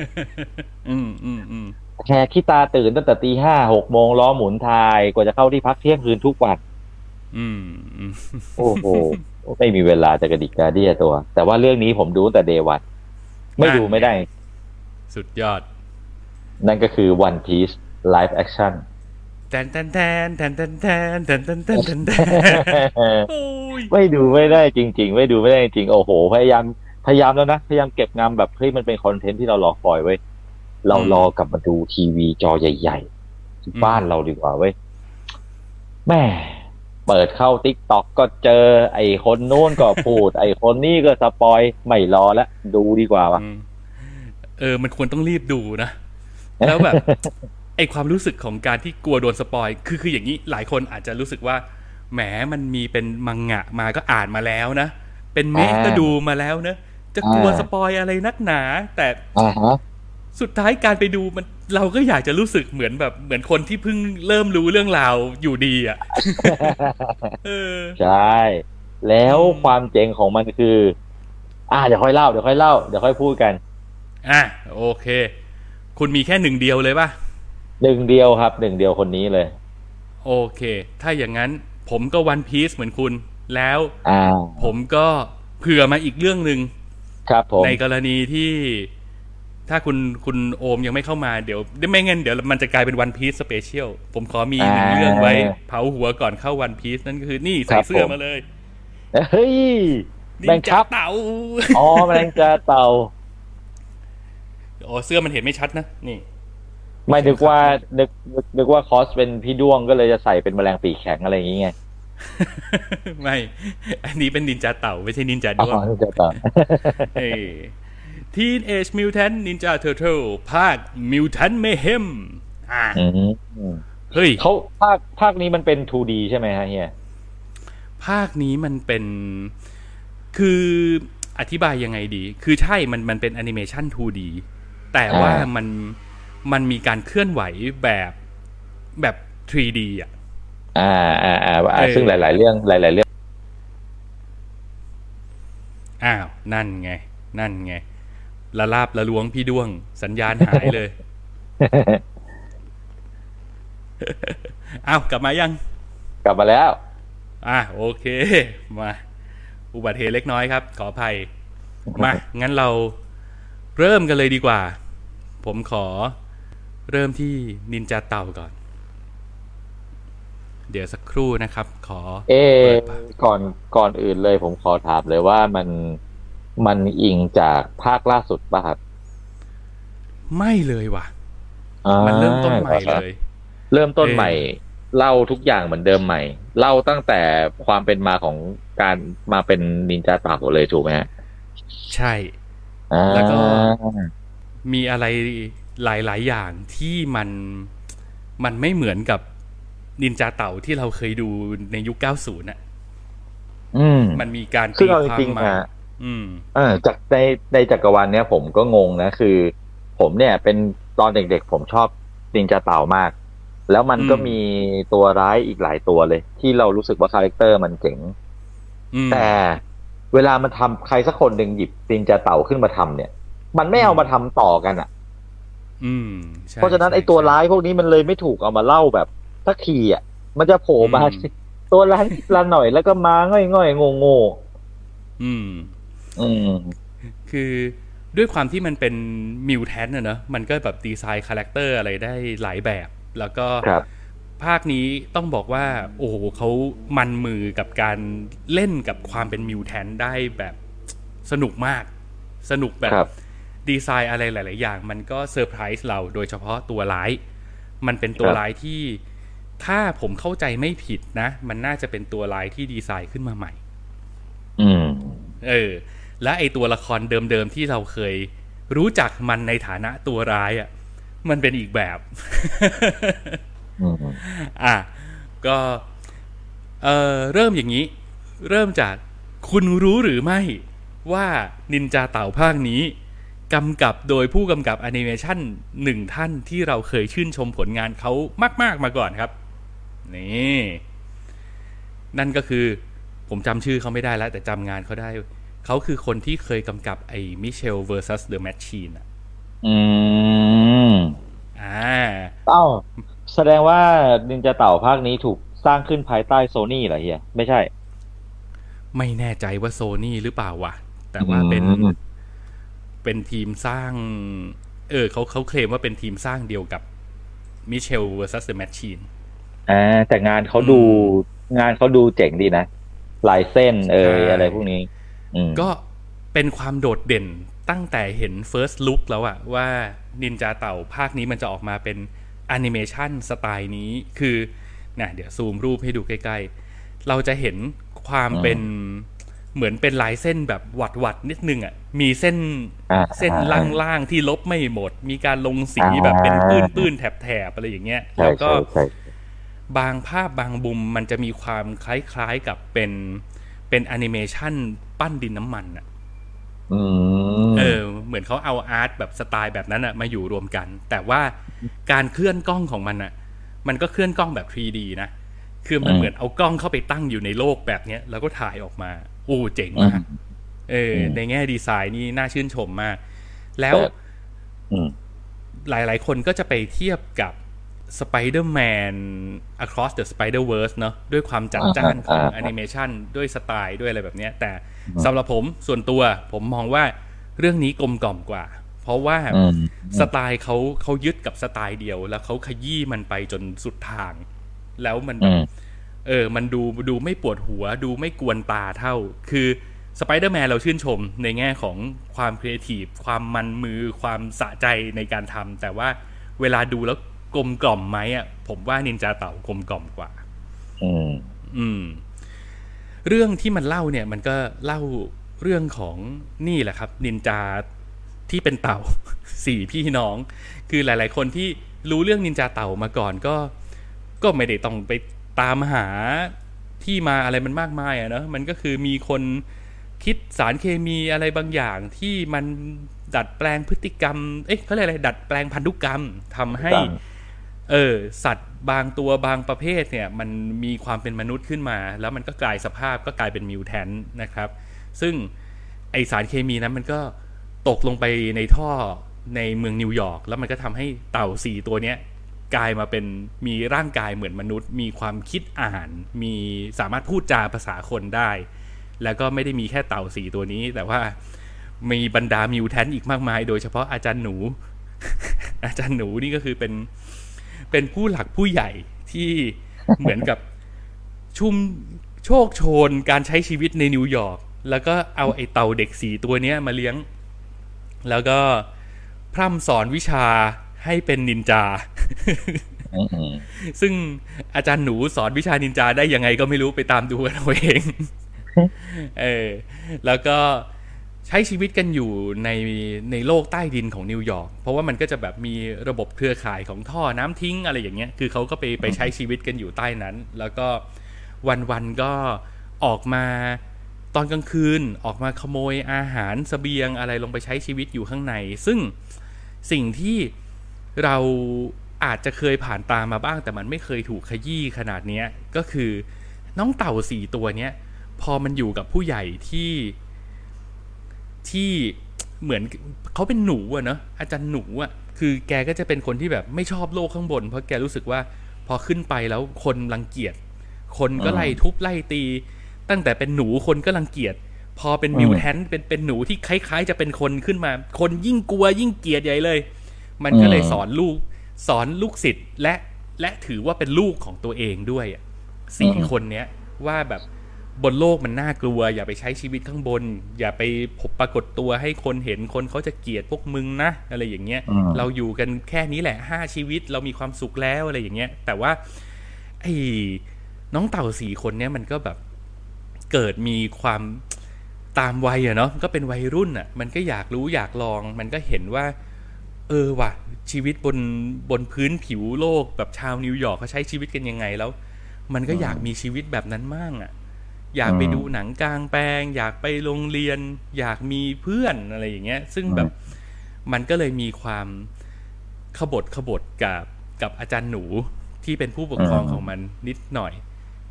อืมอืมอืมแชร์ขี้ตาตื่นตั้งแต่ตีห้าหกโมงล้อหมุนทายกว่าจะเข้าที่พักเที่ยงคืนทุกวันอืมอืมโอ้โหไม่มีเวลาจะกระดิกกระเดียตัว แต่ว่าเรื่องนี้ผมดูตั้งแต่เดวันไม่ดูไม่ได้ สุดยอด นั่นก็คือ One Piece Live Action แทนแทนแทนแทนแทนแทนแทนแทนแทนแทนแทนโอ้ยไม่ดูไม่ได้จริง ๆ ไม่ดูไม่ได้จริงๆโอ้โห พยายามพยายามแล้วนะพยายามเก็บงำแบบเฮ้ยมันเป็น content ที่เรารอคอยเว้ยเรารอกลับมาดูทีวีจอใหญ่ๆที่บ้านเราดีกว่าเว้ยแม่งเปิดเข้า TikTok ก็เจอ ไอ้คนนู้นก็พูด ไอ้คนนี้ก็ spoil ไม่รอแล้วดูดีกว่าวะอืมเออ มันควรต้องรีบดูนะ แล้วแบบไอความรู้สึกของการที่กลัวโดน spoil คือคืออย่างนี้หลายคนอาจจะรู้สึกว่าแหมมันมีเป็นมังงะมาก็อ่านมาแล้วนะ เป็นเมะอ่าก็ดูมาแล้วนะจะกลัวอ่า spoil อะไรนักหนา แต่อ่าฮะสุดท้ายการไปดูมันเราก็อยากจะรู้สึกเหมือนแบบเหมือนคนที่เพิ่งเริ่มรู้เรื่องราวอยู่ดีอะเออใช่ แล้วความเจ๋งของมันคือ อ่าเดี๋ยวค่อยเล่าเดี๋ยวค่อยเล่าเดี๋ยวค่อยพูดกัน อะโอเค คุณมีแค่หนึ่งเดียวเลยป่ะหนึ่งเดียวครับหนึ่งเดียวคนนี้เลย โอเค ถ้าอย่างนั้นผมก็วันพี e เหมือนคุณ แล้วอ่าผมก็เผื่อมาอีกเรื่องหนึ่งครับผมในกรณีที่ถ้าคุณคุณโอมยังไม่เข้ามาเดี๋ยวไม่งั้นเดี๋ยวมันจะกลายเป็นวันพี e สเปเชียลผมขอมีหนึ่งเรื่องไว้ เผาหัวก่อนเข้าวันพี e นั่นก็คือนี่ใส่เสื้อมาเลยเฮ้ยแบงนินคัจาบเต่าอ๋อแมลงจาเต่า อ๋อเสื้อมันเห็นไม่ชัดนะ นี่ ไม่นึกว่านึกนึกนึกว่าคอสเป็นพี่ด้วงก็เลยจะใส่เป็นแมลงปีกแข็งอะไรอย่างเงี้ยไม่ อันนี้เป็นนินจาเต่า ไม่ใช่นินจาอ๋ด้วงอจาเต่าเอ้ Teenage Mutant Ninja Turtles ภาค Mutant Mayhem อ่าอืมเฮ้ยเขาภาคภาคนี้มันเป็น 2D ใช่ไหมฮะเฮียภาคนี้มันเป็นคืออธิบายยังไงดี คือใช่มันมันเป็นแอนิเมชัน 2D แต่ว่ามันมันมีการเคลื่อนไหวแบบแบบ 3D อะ อ่าอ่าอ่าอ่าเออซึ่งหลาย ๆ เรื่องหลาย ๆ เรื่อง อ้าว นั่นไง นั่นไง ละลาบละลวงพี่ด้วง สัญญาณหายเลย อ้าว กลับมายัง กลับมาแล้ว อะโอเค มา อุบัติเหตุเล็กน้อยครับ ขออภัย มา งั้นเรา เริ่มกันเลยดีกว่า ผมขอเริ่มที่นินจาเต่าก่อน เดี๋ยวสักครู่นะครับ ขอ เอ๊เปิะดปากก่อนก่อนอื่นเลย ผมขอถามเลยว่ามันมันอิงจากภาคล่าสุดป่ะครับไม่เลยว่ะอ่ามันเริ่มต้นใหม่เลย เริ่มต้นเออใหม่ เล่าทุกอย่างเหมือนเดิมใหม่ เล่าตั้งแต่ความเป็นมาของการมาเป็นนินจาเต่าเลยถูกไหมฮะใช่อ่า แล้วก็มีอะไรหลาย ๆ อย่างที่มันมันไม่เหมือนกับนินจาเต่าที่เราเคยดูในยุค 90น่ะอืมมันมีการตีความใหม่ ซึ่งเอาจริงๆฮะอืมเออจากในในจักรวาลเนี้ยผมก็งงนะ คือ ผมเนี่ย เป็นตอนเด็กๆ ผมชอบนินจาเต่ามาก แล้วมันก็อืมมีตัวร้ายอีกหลายตัวเลย ที่เรารู้สึกว่า character มันเจ๋งอืมแต่ เวลามันทำใครสักคนหนึ่งหยิบนินจาเต่าขึ้นมาทำเนี่ย มันไม่เอามาทำต่อกันอะ อืมใช่เพราะฉะนั้นใช่ไอ้ตัวใช่ร้ายพวกนี้มันเลยไม่ถูกเอามาเล่าแบบสักทีอะ มันจะโผล่มาอืมตัวร้ายละหน่อยแล้วก็มาง่อยง่อยๆโง่โง่อืมๆอืม คือด้วยความที่มันเป็น mutant อะเนอะมันก็แบบดีไซน์ character อะไรได้หลายแบบ แล้วก็ครับ ภาคนี้ต้องบอกว่า โอ้โหเขามันมือกับการเล่นกับความเป็น mutant ได้แบบสนุกมาก สนุกแบบครับดีไซน์อะไรหลาย ๆ อย่าง มันก็เซอร์ไพรส์เราโดยเฉพาะตัวร้าย มันเป็นตัวครับร้ายที่ถ้าผมเข้าใจไม่ผิดนะ มันน่าจะเป็นตัวร้ายที่ดีไซน์ขึ้นมาใหม่ อืม เออ และไอตัวละครเดิม ๆ ที่เราเคยรู้จักมันในฐานะตัวร้ายอะ่ะ มันเป็นอีกแบบ อืมอะก็เออเริ่มอย่างนี้ เริ่มจากคุณรู้หรือไม่ว่านินจาเต่าภาคนี้กำกับโดยผู้กำกับแอนิเมชันหนึ่งท่านที่เราเคยชื่นชมผลงานเขามาก ๆ มาก่อนครับ นี่ นั่นก็คือผมจำชื่อเขาไม่ได้แล้ว แต่จำงานเขาได้ เขาคือคนที่เคยกำกับไอ้มิเชล versus the machine อะ อืม อ่า เอ้า แสดงว่านินจาเต่าภาคนี้ถูกสร้างขึ้นภายใต้โซนี่เหรอเฮียไม่ใช่ ไม่แน่ใจว่าโซนี่หรือเปล่าวะแต่ว่าเป็นอืมเป็นทีมสร้าง เออเขาเขาเคลมว่าเป็นทีมสร้างเดียวกับมิเชล versus the machine อ่าแต่งานเขาดูงานเขาดูเจ๋งดีนะลายเส้นเอ่ยใช่อะไรพวกนี้อืมก็เเป็นความโดดเด่นตั้งแต่เห็น First Look แล้วอะว่านินจาเต่าภาคนี้มันจะออกมาเป็น แอนิเมชันสไตล์นี้คือนะเดี๋ยวซูมรูปให้ดูใกล้ๆ เราจะเห็นความเป็นเหมือนเป็นลายเส้นแบบหวัดหวัดๆนิดนึงอะมีเส้นอ่าเส้นอ่าล่างๆที่ลบไม่หมด มีการลงสีอ่าแบบเป็นปื้นๆแถบๆอะไรอย่างเงี้ยใช่แล้วก็ใช่ใช่บางภาพบางบุมมันจะมีความคล้ายๆกับเป็นเป็นแอนิเมชันปั้นดินน้ำมันอะอืม เออ เหมือนเขาเอาอาร์ตแบบสไตล์แบบนั้นอะมาอยู่รวมกัน แต่ว่าการเคลื่อนกล้องของมันอะมันก็เคลื่อนกล้องแบบ 3D นะ คือมันเหมือนเอากล้องเข้าไปตั้งอยู่ในโลกแบบเนี้ยแล้วก็ถ่ายออกมาโอ้เจ๋งมากเออ ในแง่ดีไซน์นี่น่าชื่นชมมาก แล้วแต่อืมหลายๆคนก็จะไปเทียบกับ Spider-Man Across the Spider-Verse เนอะด้วยความจัดจ้านของอ่าอ่าแอนิเมชันด้วยสไตล์ด้วยอะไรแบบเนี้ยแต่สำหรับผมส่วนตัวผมมองว่าเรื่องนี้กลมกล่อมกว่า เพราะว่าอืมสไตล์เขาเขายึดกับสไตล์เดียว แล้วเขาขยี้มันไปจนสุดทาง แล้วมันแบอืมเออ มันดูดูไม่ปวดหัว ดูไม่กวนตาเท่า คือสไปเดอร์แมนเราชื่นชมในแง่ของความครีเอทีฟความมันมือความสะใจในการทำแต่ว่าเวลาดูแล้ว กลมกล่อมไหมอะผมว่านินจาเต่ากลมกล่อมกว่า อืมอืม เรื่องที่มันเล่าเนี่ย มันก็เล่าเรื่องของนี่แหละครับ นินจาที่เป็นเต่าสี่พี่น้อง คือหลาย ๆ คนที่รู้เรื่องนินจาเต่ามาก่อนก็ ก็ไม่ได้ต้องไปตามหาที่มาอะไรมันมากมายอะเนอะมันก็คือมีคนคิดสารเคมีอะไรบางอย่างที่มันดัดแปลงพฤติกรรม เอ๊ะเขาเรียกอะไร ดัดแปลงพันธุกรรมทำให้ครับ เออสัตว์บางตัวบางประเภทเนี่ยมันมีความเป็นมนุษย์ขึ้นมา แล้วมันก็กลายสภาพก็กลายเป็นมิวแทนนะครับ ซึ่งไอสารเคมีนั้นมันก็ตกลงไปในท่อในเมืองนิวยอร์กแล้วมันก็ทำให้เต่าสี่ตัวเนี้ยกลายมาเป็นมีร่างกายเหมือนมนุษย์ มีความคิดอ่าน มีสามารถพูดจาภาษาคนได้ แล้วก็ไม่ได้มีแค่เต่าสี่ตัวนี้ แต่ว่ามีบรรดามิวแทนอีกมากมาย โดยเฉพาะอาจารย์หนู อาจารย์หนูนี่ก็คือเป็น เป็นผู้หลักผู้ใหญ่ที่เหมือนกับชุมโชคโชนการใช้ชีวิตในนิวยอร์กแล้วก็เอาไอ้เต่าเด็กสีตัวเนี้ยมาเลี้ยง แล้วก็พร่ำสอนวิชาให้เป็นนินจาอืมอืมซึ่งอาจารย์หนูสอนวิชานินจาได้ยังไงก็ไม่รู้ไปตามดูกันเอาเอง เออ แล้วก็ ใช้ชีวิตกันอยู่ในในโลกใต้ดินของนิวยอร์กเพราะว่ามันก็จะแบบมีระบบเครือข่ายของท่อน้ำทิ้งอะไรอย่างเงี้ยคือเขาก็ไปไปใช้ชีวิตกันอยู่ใต้นั้น แล้วก็วันวันๆก็ออกมาตอนกลางคืนออกมาขโมยอาหารสเสบียงอะไรลงไปใช้ชีวิตอยู่ข้างใน ซึ่งสิ่งที่เราอาจจะเคยผ่านตามาบ้าง แต่มันไม่เคยถูกขยี้ขนาดนี้ก็คือน้องเต่าสี่ตัวเนี้ยพอมันอยู่กับผู้ใหญ่ที่ ที่เหมือนเขาเป็นหนูอะเนอะอาจารย์หนูอะคือแกก็จะเป็นคนที่แบบไม่ชอบโลกข้างบน เพราะแกรู้สึกว่าพอขึ้นไปแล้วคนรังเกียจ คนก็ไล่ทุบไล่ตี ตั้งแต่เป็นหนูคนก็รังเกียจ พอเป็นมิวแทนเป็นเป็นหนูที่คล้ายๆ จะเป็นคนขึ้นมา คนยิ่งกลัวยิ่งเกลียดใหญ่เลย มันก็เลยสอนลูกสอนลูกศิษย์และและถือว่าเป็นลูกของตัวเองด้วยอะสี่คนเนี้ยว่าแบบ บนโลกมันน่ากลัว อย่าไปใช้ชีวิตข้างบน อย่าไปพบปรากฏตัวให้คนเห็นคนเขาจะเกลียดพวกมึงนะอะไรอย่างเงี้ยอืมเราอยู่กันแค่นี้แหละห้าชีวิตเรามีความสุขแล้วอะไรอย่างเงี้ย แต่ว่า ไอ้น้องเต่าสี่คนเนี้ยมันก็แบบเกิดมีความตามวัยอะเนาะก็เป็นวัยรุ่นอะมันก็อยากรู้อยากลอง มันก็เห็นว่า เออว่ะ ชีวิตบนบนพื้นผิวโลกแบบชาวนิวยอร์กเขาใช้ชีวิตกันยังไงแล้ว มันก็อยากมีชีวิตแบบนั้นมั่งอะ อยากไปดูหนังกลางแปลง อยากไปโรงเรียน อยากมีเพื่อนอะไรอย่างเงี้ย ซึ่งแบบมันก็เลยมีความขบถขบถกับกับอาจารย์หนูที่เป็นผู้ปกครองอืมของมันนิดหน่อย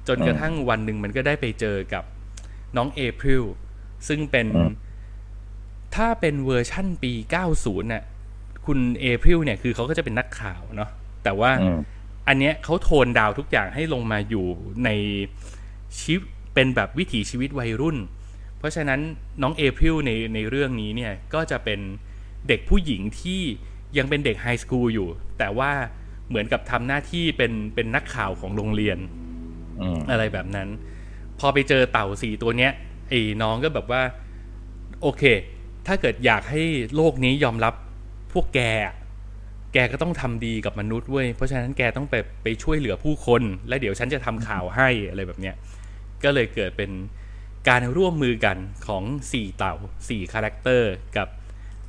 จนอืมกระทั่งวันหนึ่งมันก็ได้ไปเจอกับน้องเอพริลซึ่งเป็นอืมถ้าเป็นเวอร์ชั่นปี 90น่ะคุณเอพริลเนี่ยคือเขาก็จะเป็นนักข่าวเนาะแต่ว่าอืมอันเนี้ยเขา tone down ทุกอย่างให้ลงมาอยู่ในชีวิต เป็นแบบวิถีชีวิตวัยรุ่น เพราะฉะนั้นน้องเอพริลในในเรื่องนี้เนี่ยก็จะเป็นเด็กผู้หญิงที่ยังเป็นเด็กไฮสคูลอยู่ แต่ว่าเหมือนกับทำหน้าที่เป็นเป็นนักข่าวของโรงเรียนอืมอะไรแบบนั้น พอไปเจอเต่าสี่ตัวเนี้ยไอ้น้องก็แบบว่า โอเค ถ้าเกิดอยากให้โลกนี้ยอมรับพวกแกอะแกก็ต้องทำดีกับมนุษย์เว้ยเพราะฉะนั้นแกต้องไปไปช่วยเหลือผู้คน และเดี๋ยวฉันจะทำข่าวให้อะไรแบบเนี้ย ก็เลยเกิดเป็นการร่วมมือกันของสี่เต่าสี่คาแรคเตอร์ กับ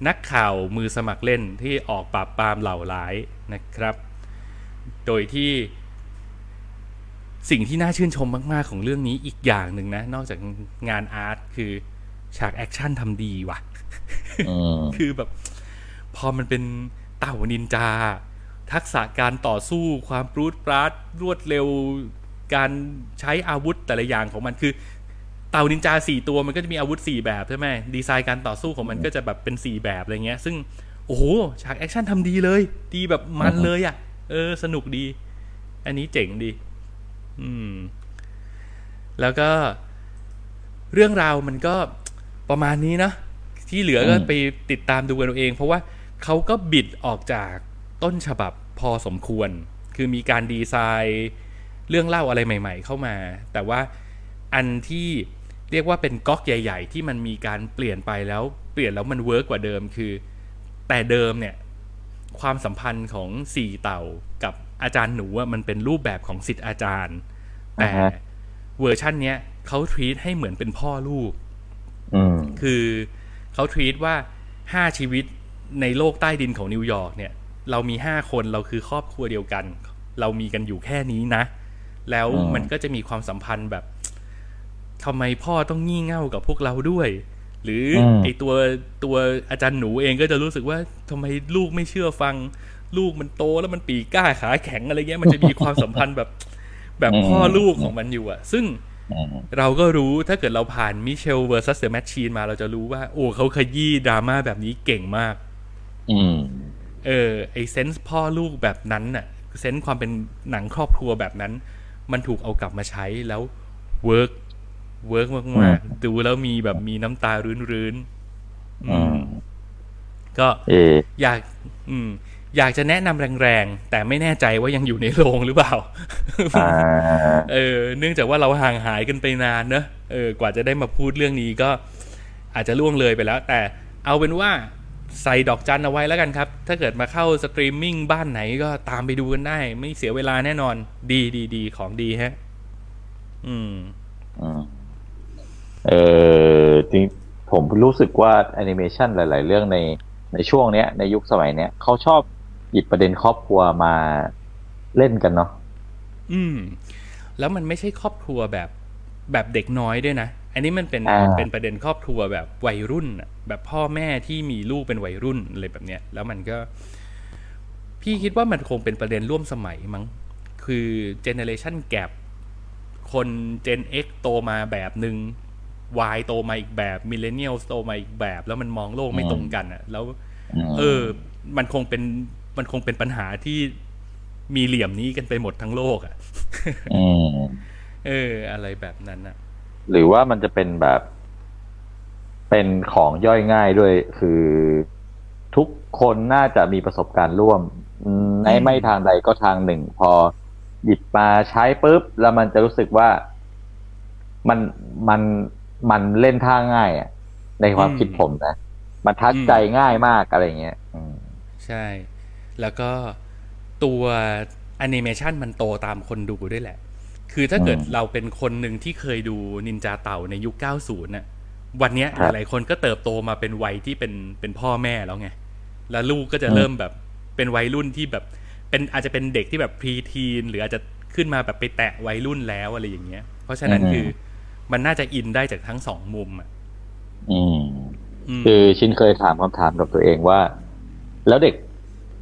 นักข่าวมือสมัครเล่นที่ออกปราบปรามเหล่าร้ายนะครับ โดยที่สิ่งที่น่าชื่นชมมาก ๆ ของเรื่องนี้อีกอย่างหนึ่งนะ นอกจากงานอาร์ตคือฉากแอคชั่นทำดีว่ะอืมคือแบบ พอมันเป็นเต่านินจา ทักษะการต่อสู้ความปรูดปราดรวดเร็ว การใช้อาวุธแต่ละอย่างของมันคือ เต่านินจาสี่ตัวมันก็จะมีอาวุธสี่แบบใช่ไหมดีไซน์การต่อสู้ของมันก็จะแบบเป็นสี่แบบอะไรเงี้ย ซึ่งโอ้โหฉากแอคชั่นทำดีเลย ดีแบบมันเลยอะ่ะ เออ สนุกดี อันนี้เจ๋งดี อืม แล้วก็เรื่องราวมันก็ประมาณนี้เนอะที่เหลือก็อืมไปติดตามดูกันเอาเอง เพราะว่าเขาก็บิดออกจากต้นฉบับพอสมควร คือมีการดีไซน์ เรื่องเล่าอะไรใหม่ ๆ เข้ามา แต่ว่าอันที่เรียกว่าเป็นก๊อกใหญ่ ๆ ที่มันมีการเปลี่ยนไปแล้วเปลี่ยนแล้วมัน work กว่าเดิมคือ แต่เดิมเนี่ยความสัมพันธ์ของสี่เต่ากับอาจารย์หนูอะมันเป็นรูปแบบของศิษย์อาจารย์ แต่อ่าฮะเวอร์ชันเนี้ยเขา treat ให้เหมือนเป็นพ่อลูกอืมคือเขาทรีตว่าห้าชีวิตในโลกใต้ดินของนิวยอร์กเนี่ย เรามีห้าคนเราคือครอบครัวเดียวกัน เรามีกันอยู่แค่นี้นะ แล้วอืมมันก็จะมีความสัมพันธ์แบบทำไมพ่อต้องงี่เง่ากับพวกเราด้วย หรืออไอตัวตัวอาจารย์หนูเองก็จะรู้สึกว่าทำไมลูกไม่เชื่อฟัง ลูกมันโตแล้วมันปีกกล้าขาแข็งอะไรเงี้ยมันจะมีความสัมพันธ์แบบแบบพ่อลูกของมันอยู่อะซึ่งอืมเราก็รู้ถ้าเกิดเราผ่าน Mitchells versus the Machines มาเราจะรู้ว่า โอ้เขาขยี้ดราม่าแบบนี้เก่งมาก อืม เออ ไอ้ sense พ่อลูกแบบนั้นน่ะ sense ความเป็นหนังครอบครัวแบบนั้น มันถูกเอากลับมาใช้แล้ว work work มากๆดูแล้วมีแบบมีน้ำตารื้นๆอืมอืมก็เอออยาก อืม อยากจะแนะนำแรงๆ แต่ไม่แน่ใจว่ายังอยู่ในโรงหรือเปล่าอ่าเออ เนื่องจากว่าเราห่างหายกันไปนานเนอะเออกว่าจะได้มาพูดเรื่องนี้ก็อาจจะล่วงเลยไปแล้ว แต่เอาเป็นว่า ใส่ดอกจันเอาไว้แล้วกันครับ ถ้าเกิดมาเข้าสตรีมมิ่งบ้านไหนก็ตามไปดูกันได้ ไม่เสียเวลาแน่นอน ดีดีดีของดีฮะอืมอืมเออจริงผมรู้สึกว่าแอนิเมชันหลาย ๆ เรื่องในในช่วงเนี้ย ในยุคสมัยเนี้ยเขาชอบหยิบประเด็นครอบครัวมาเล่นกันเนาะอืม แล้วมันไม่ใช่ครอบครัวแบบแบบเด็กน้อยด้วยนะ อันนี้มันเป็นอ่าเป็นประเด็นครอบครัวแบบวัยรุ่นน่ะแบบพ่อแม่ที่มีลูกเป็นวัยรุ่นอะไรแบบเนี้ย แล้วมันก็ พี่คิดว่ามันคงเป็นประเด็นร่วมสมัยมั้งคือเจเนเรชันแก p คนเจน X โตมาแบบหนึ่ง Y โตมาอีกแบบ Millennial โตมาอีกแบบ แล้วมันมองโลกไม่ตรงกันอะ แล้วมเออ มันคงเป็นมันคงเป็นปัญหาที่มีเหลี่ยมนี้กันไปหมดทั้งโลกอะ่ะอืมเออ อะไรแบบนั้นอะ หรือว่ามันจะเป็นแบบ เป็นของย่อยง่ายด้วย คือทุกคนน่าจะมีประสบการณ์ร่วมในไม่ทางใดก็ทางหนึ่ง พอหยิบมาใช้ปุ๊บ แล้วมันจะรู้สึกว่ามันมันมันเล่นท่าง่ายอะในความคิดผมนะ มันทัดใจง่ายมากอะไรเงี้ยใช่ แล้วก็ตัวแอนิเมชันมันโตตามคนดูด้วยแหละ คือถ้าเกิดอืมเราเป็นคนหนึ่งที่เคยดูนินจาเต่าในยุค 90น่ะวันเนี้ยครับหลายๆคนก็เติบโตมาเป็นวัยที่เป็นเป็นพ่อแม่แล้วไง แล้วลูกก็จะอืมเริ่มแบบเป็นวัยรุ่นที่แบบ เป็นอาจจะเป็นเด็กที่แบบพรีทีนหรืออาจจะขึ้นมาแบบไปแตะวัยรุ่นแล้วอะไรอย่างเงี้ย เพราะฉะนั้นคือมันน่าจะอินได้จากทั้งสองมุมอะอืมอืมคือชินเคยถามคำถามกับตัวเองว่า แล้วเด็ก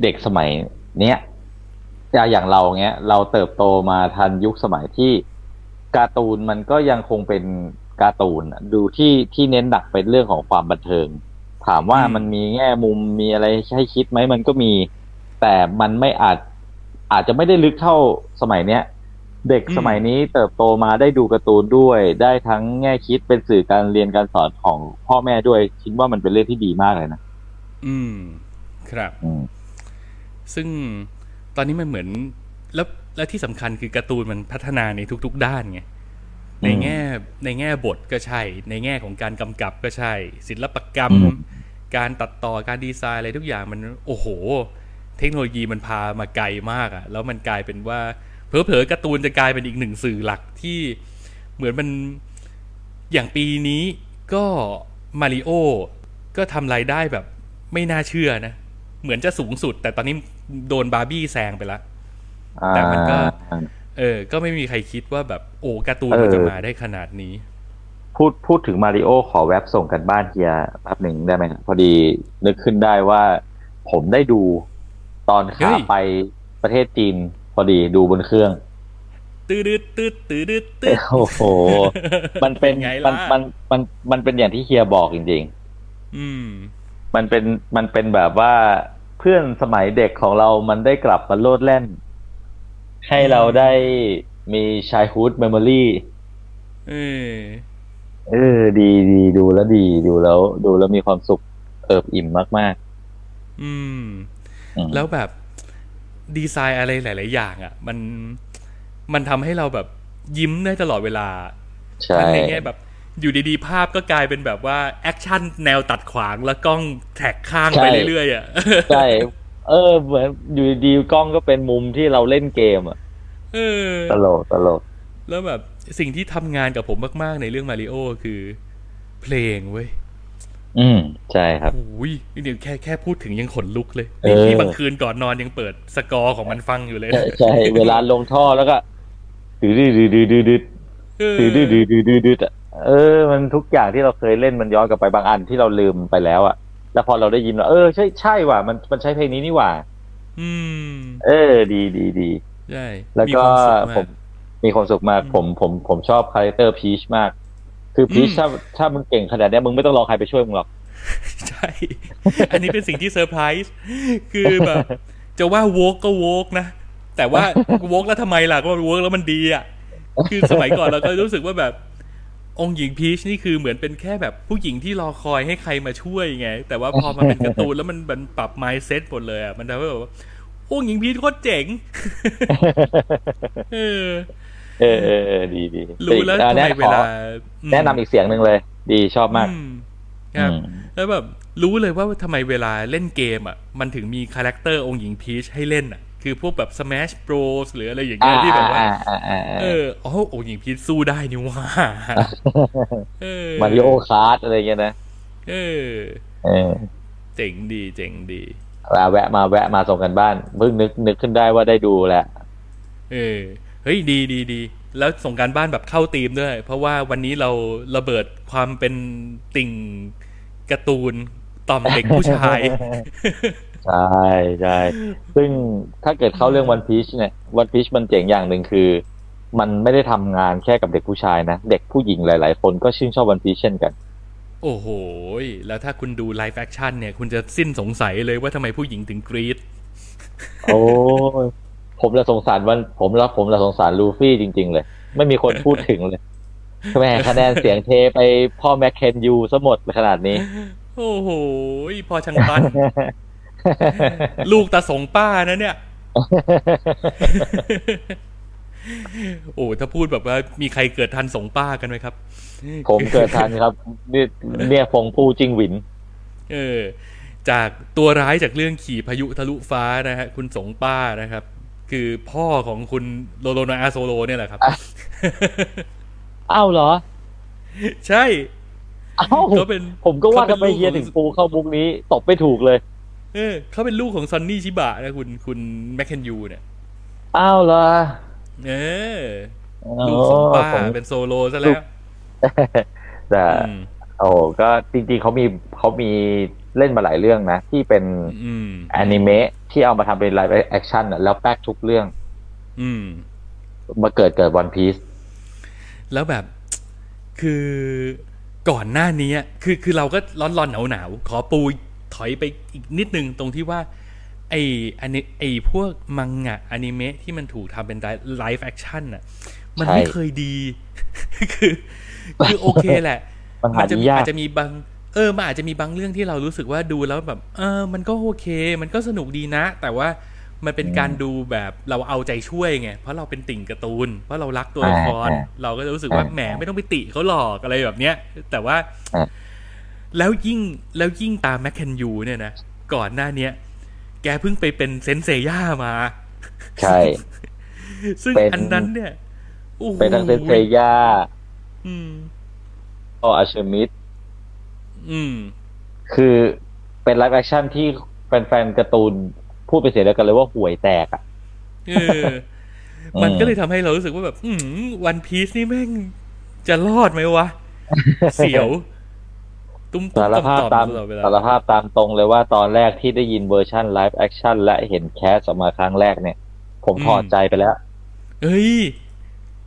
เด็กสมัย เนี้ยจะ อย่างเราเงี้ย เราเติบโตมาทันยุคสมัยที่การ์ตูนมันก็ยังคงเป็นการ์ตูนอะดูที่ที่เน้นหนักเป็นเรื่องของความบันเทิง ถามว่าอืมมันมีแง่มุมมีอะไรให้คิดไหมมันก็มี แต่มันไม่อาจอาจจะไม่ได้ลึกเท่าสมัยเนี้ยเด็กสมัยนี้เติบโตมาได้ดูการ์ตูนด้วย ได้ทั้งแง่คิดเป็นสื่อการเรียนการสอนของพ่อแม่ด้วย คิดว่ามันเป็นเรื่องที่ดีมากเลยนะ อืม ครับอืมซึ่ง ตอนนี้มันเหมือนแล้วแล้วที่สำคัญคือการ์ตูนมันพัฒนาในทุก ๆ ด้านไงในแง่ในแง่บทก็ใช่ ในแง่ของการกำกับก็ใช่ ศิลปกรรมอืมการตัดต่อการดีไซน์อะไรทุกอย่างมันโอ้โห เทคโนโลยีมันพามาไกลมากอะแล้วมันกลายเป็นว่าเผลอๆการ์ตูนจะกลายเป็นอีกหนึ่งสื่อหลักที่เหมือนมันอย่างปีนี้ก็มาริโอก็ทำรายได้แบบไม่น่าเชื่อนะ เหมือนจะสูงสุด แต่ตอนนี้ โดนบาร์บี้แซงไปแล้วแต่มันก็อ่าเออ ก็ไม่มีใครคิดว่าแบบโอ้การ์ตูนเออมันจะมาได้ขนาดนี้ พูดพูดถึงมาริโอขอแว็บส่งกันบ้านเฮียแป๊บหนึ่งได้ไหมครับพอดีนึกขึ้นได้ว่า ผมได้ดูตอนเฮ้ขายไปประเทศจีน พอดีดูบนเครื่องตืดตืดตืดตืดตืดโอ้โห มันเป็นไงมัล่ะนมันมันมันเป็นอย่างที่เฮียบอกจริงอืมๆมันเป็นมันเป็นแบบว่าเพื่อนสมัยเด็กของเรามันได้กลับมาโลดแล่น ให้เราได้มี childhood memory เออเออ ดีดีดูแล้วดีดูแล้ว ดูแล้วมีความสุขเอิบอิ่มมากอืมๆอืม แล้วแบบดีไซน์อะไรหลาย ๆ อย่างอะ่ะ มันมันทำให้เราแบบยิ้มได้ตลอดเวลาใช่ทั้งในแง่แบบ อยู่ดีๆ ภาพก็กลายเป็นแบบว่าแอคชั่นแนวตัดขวางแล้วกล้อง track ข้างไปเรื่อยๆอะใช่เออ เหมือนอยู่ดีๆกล้องก็เป็นมุมที่เราเล่นเกมอะเออตลกตลก แล้วแบบสิ่งที่ทำงานกับผมมากๆในเรื่องมาริโอคือเพลงเว้ยอืมใช่ครับโอ้ยเดี๋ยวแค่แค่พูดถึงยังขนลุกเลยเออนี่บางคืนก่อนนอนยังเปิดสกอร์ของมันฟังอยู่เลย ใช่ใช่เวลาลงท่อแล้วก็ดืดดืดดืดดืดดืดดืดเออดืดดืดดืดดืดดืดอะ เออ มันทุกอย่างที่เราเคยเล่นมันย้อนกลับไปบางอันที่เราลืมไปแล้วอะแล้วพอเราได้ยินว่าเออใช่ใช่ว่ะมันมันใช้เพลงนี้นี่หว่า อืม เออ ดีดีดีใช่แล้วมีก็ความสุขผมามกมีความสุขมากอืมผมผมผมชอบคาแรคเตอร์พีชมาก คือพีชอืมถ้าถ้ามึงเก่งขนาดเนี้ยมึงไม่ต้องรอใครไปช่วยมึงหรอก ใช่ อันนี้เป็นสิ่งที่เซอร์ไพรส์คือแบบ จะว่า woke ก็ woke นะ แต่ว่า woke แล้วทำไมล่ะก็ woke แล้วมันดีอะ คือสมัยก่อนเราก็รู้สึกว่าแบบ องค์หญิงพีชนี่คือเหมือนเป็นแค่แบบผู้หญิงที่รอคอยให้ใครมาช่วยไง แต่ว่าพอมาเป็นการ์ตูนแล้วมันมันปรับ mindset หมดเลยอะมันทำให้แบบว่าองค์หญิงพีชโคตรเจ๋งเออเออเออเออดีดีรู้แล้วอะทำไมแนะเวขอลา แนะนำอีกเสียงหนึ่งเลย ดีชอบมากอืมครับอืมแล้วแบบรู้เลยว่าทำไมเวลาเล่นเกมอะ มันถึงมีคาแรคเตอร์องค์หญิงพีชให้เล่นอะ คือพวกแบบ Smash Bros หรืออะไรอย่างเงี้ยที่แบบว่าอ่าอ่าอ่าเอออ๋อองค์หญิงพีชสู้ได้นี่หว่าเออ Mario Kart อะไรเงี้ยนะเออเออเจ๋งดีเจ๋งดีมาแวะมาแวะมาส่งการบ้านเพิ่งนึกนึกขึ้นได้ว่าได้ดูแหละเออเฮ้ยดีดีดีแล้วส่งการบ้านแบบเข้าธีมด้วย เพราะว่าวันนี้เราระเบิดความเป็นติ่งการ์ตูนต่อมเด็กผู้ชาย ใช่ใช่ซึ่งถ้าเกิดเข้าเรื่องวันพีชเนี่ยวันพีชมันเจ๋งอย่างหนึ่งคือ มันไม่ได้ทำงานแค่กับเด็กผู้ชายนะ เด็กผู้หญิงหลาย ๆ คนก็ชื่นชอบ One Piece เช่นกัน โอ้โห แล้วถ้าคุณดู live action เนี่ย คุณจะสิ้นสงสัยเลยว่าทำไมผู้หญิงถึงกรี๊ดโอ้ยผมละสงสารวันผมละผมละสงสารลูฟี่จริง ๆ เลย ไม่มีคนพูดถึงเลยแม่คะแนนเสียงเทไปพ่อแม็กเคนยูซะหมดขนาดนี้ โอ้โหพ่อช่างปั้น ลูกตาสงป้านะเนี่ย โอ้ถ้าพูดแบบว่า มีใครเกิดทันสงป้ากันไหมครับ ผมเกิดทันครับเนี่ยเนี่ยฟงผู้จิงหวิน เออ จากตัวร้ายจากเรื่องขี่พายุทะลุฟ้านะฮะ คุณสงป้านะครับ คือพ่อของคุณโลโลนาอาโซโลเนี่ยแหละครับอะอ้าวเหรอ ใช่อ้าวเขาเป็นผมก็ว่าเขาทำเป็นไมเฮียลูกของถึงปูเข้ามุกนี้ ตบไม่ถูกเลย เออเขาเป็นลูกของซอนนี่ชิบะนะคุณคุณแมคเคนยูเนี่ยอ้าวเหรอเออลูกสงป้าผมเป็นโซโรซะแล้วแต่อืมโอ้โหก็จริงๆเขามีเขามีเล่นมาหลายเรื่องนะ ที่เป็นอืมอนิเมะที่เอามาทำเป็น live action แล้วแป๊กทุกเรื่อง อืมมาเกิดเกิด One Pieceแล้วแบบคือก่อนหน้านี้อะคือคือเราก็ร้อนร้อนหนาวหนาวๆขอปู ถอยไปอีกนิดนึงตรงที่ว่าไออันนี้ไอพวกมังงะอนิเมะที่มันถูกทำเป็น live action อะ มันไม่เคยดี คือ คือโอเคแหละ มันหาจะดูมียากอาจจะมีบาง เออมันอาจจะมีบางเรื่องที่เรารู้สึกว่าดูแล้วแบบ เออ มันก็โอเค มันก็สนุกดีนะ แต่ว่ามันเป็นการดูแบบเราเอาใจช่วยไง เพราะเราเป็นติ่งการ์ตูน เพราะเรารักตัวละครอ่าเราก็จะรู้สึกว่าอ่าแหมไม่ต้องไปติเขาหรอกอะไรแบบเนี้ย แต่ว่าอ่า แล้วยิ่งแล้วยิ่งตามแมคเคนยูเนี่ยนะ ก่อนหน้าเนี้ย แกเพิ่งไปเป็นเซนเซย่ามา ใช่ ซึ่งเป็นอันนั้นเนี่ยโอ้โหเป็นทั้งเซนเซย่าอืมโอ Alchemist อืม คือเป็น live action ที่แฟนๆการ์ตูนพูดไปเสียแล้วกันเลยว่าห่วยแตกอะเออมันก็เลยทำให้เรารู้สึกว่าแบบ อืOne Piece นี่แม่งจะรอดไหมวะ เสียว ตุ้มตุ้มสารภาพต่อมตามตลอดเวลาสารภาพตามตรงเลยว่าตอนแรกที่ได้ยิน version live action และเห็น cast ออกมาครั้งแรกเนี่ย ผมถอดใจไปแล้ว เฮ้ย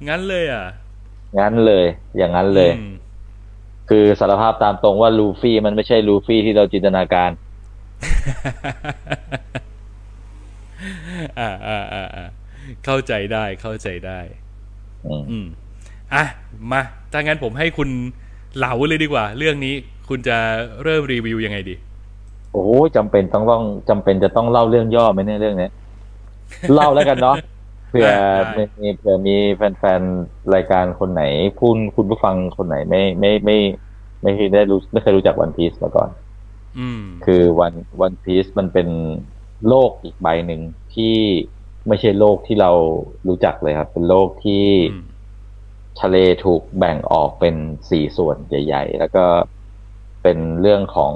งั้นเลยอะ งั้นเลย อย่างนั้นเลยอืมคือสารภาพตามตรงว่าลูฟี่มันไม่ใช่ลูฟี่ที่เราจินตนาการ อ่าอ่าอ่าอ่าเข้าใจได้เข้าใจได้อืมอืมอะ มา ถ้างั้นผมให้คุณเหลาเลยดีกว่า เรื่องนี้ คุณจะเริ่มรีวิวยังไงดี โอ้ยจำเป็นต้องต้องจำเป็นจะต้องเล่าเรื่องย่อไหมเนี่ยเรื่องเนี้ยเล่าแล้วกันเนาะเผื่อได้มีเผื่อมีแฟนๆรายการคนไหนพูดคุณผู้ฟังคนไหนไม่ไม่ไม่ไม่เคยได้รู้ไม่เคยรู้จักวันพีซมาก่อนอืมคือวันวันพีซมันเป็นโลกอีกใบหนึ่งที่ไม่ใช่โลกที่เรารู้จักเลยครับ เป็นโลกที่อืมทะเลถูกแบ่งออกเป็นสี่ส่วนใหญ่ ๆ แล้วก็ เป็นเรื่องของ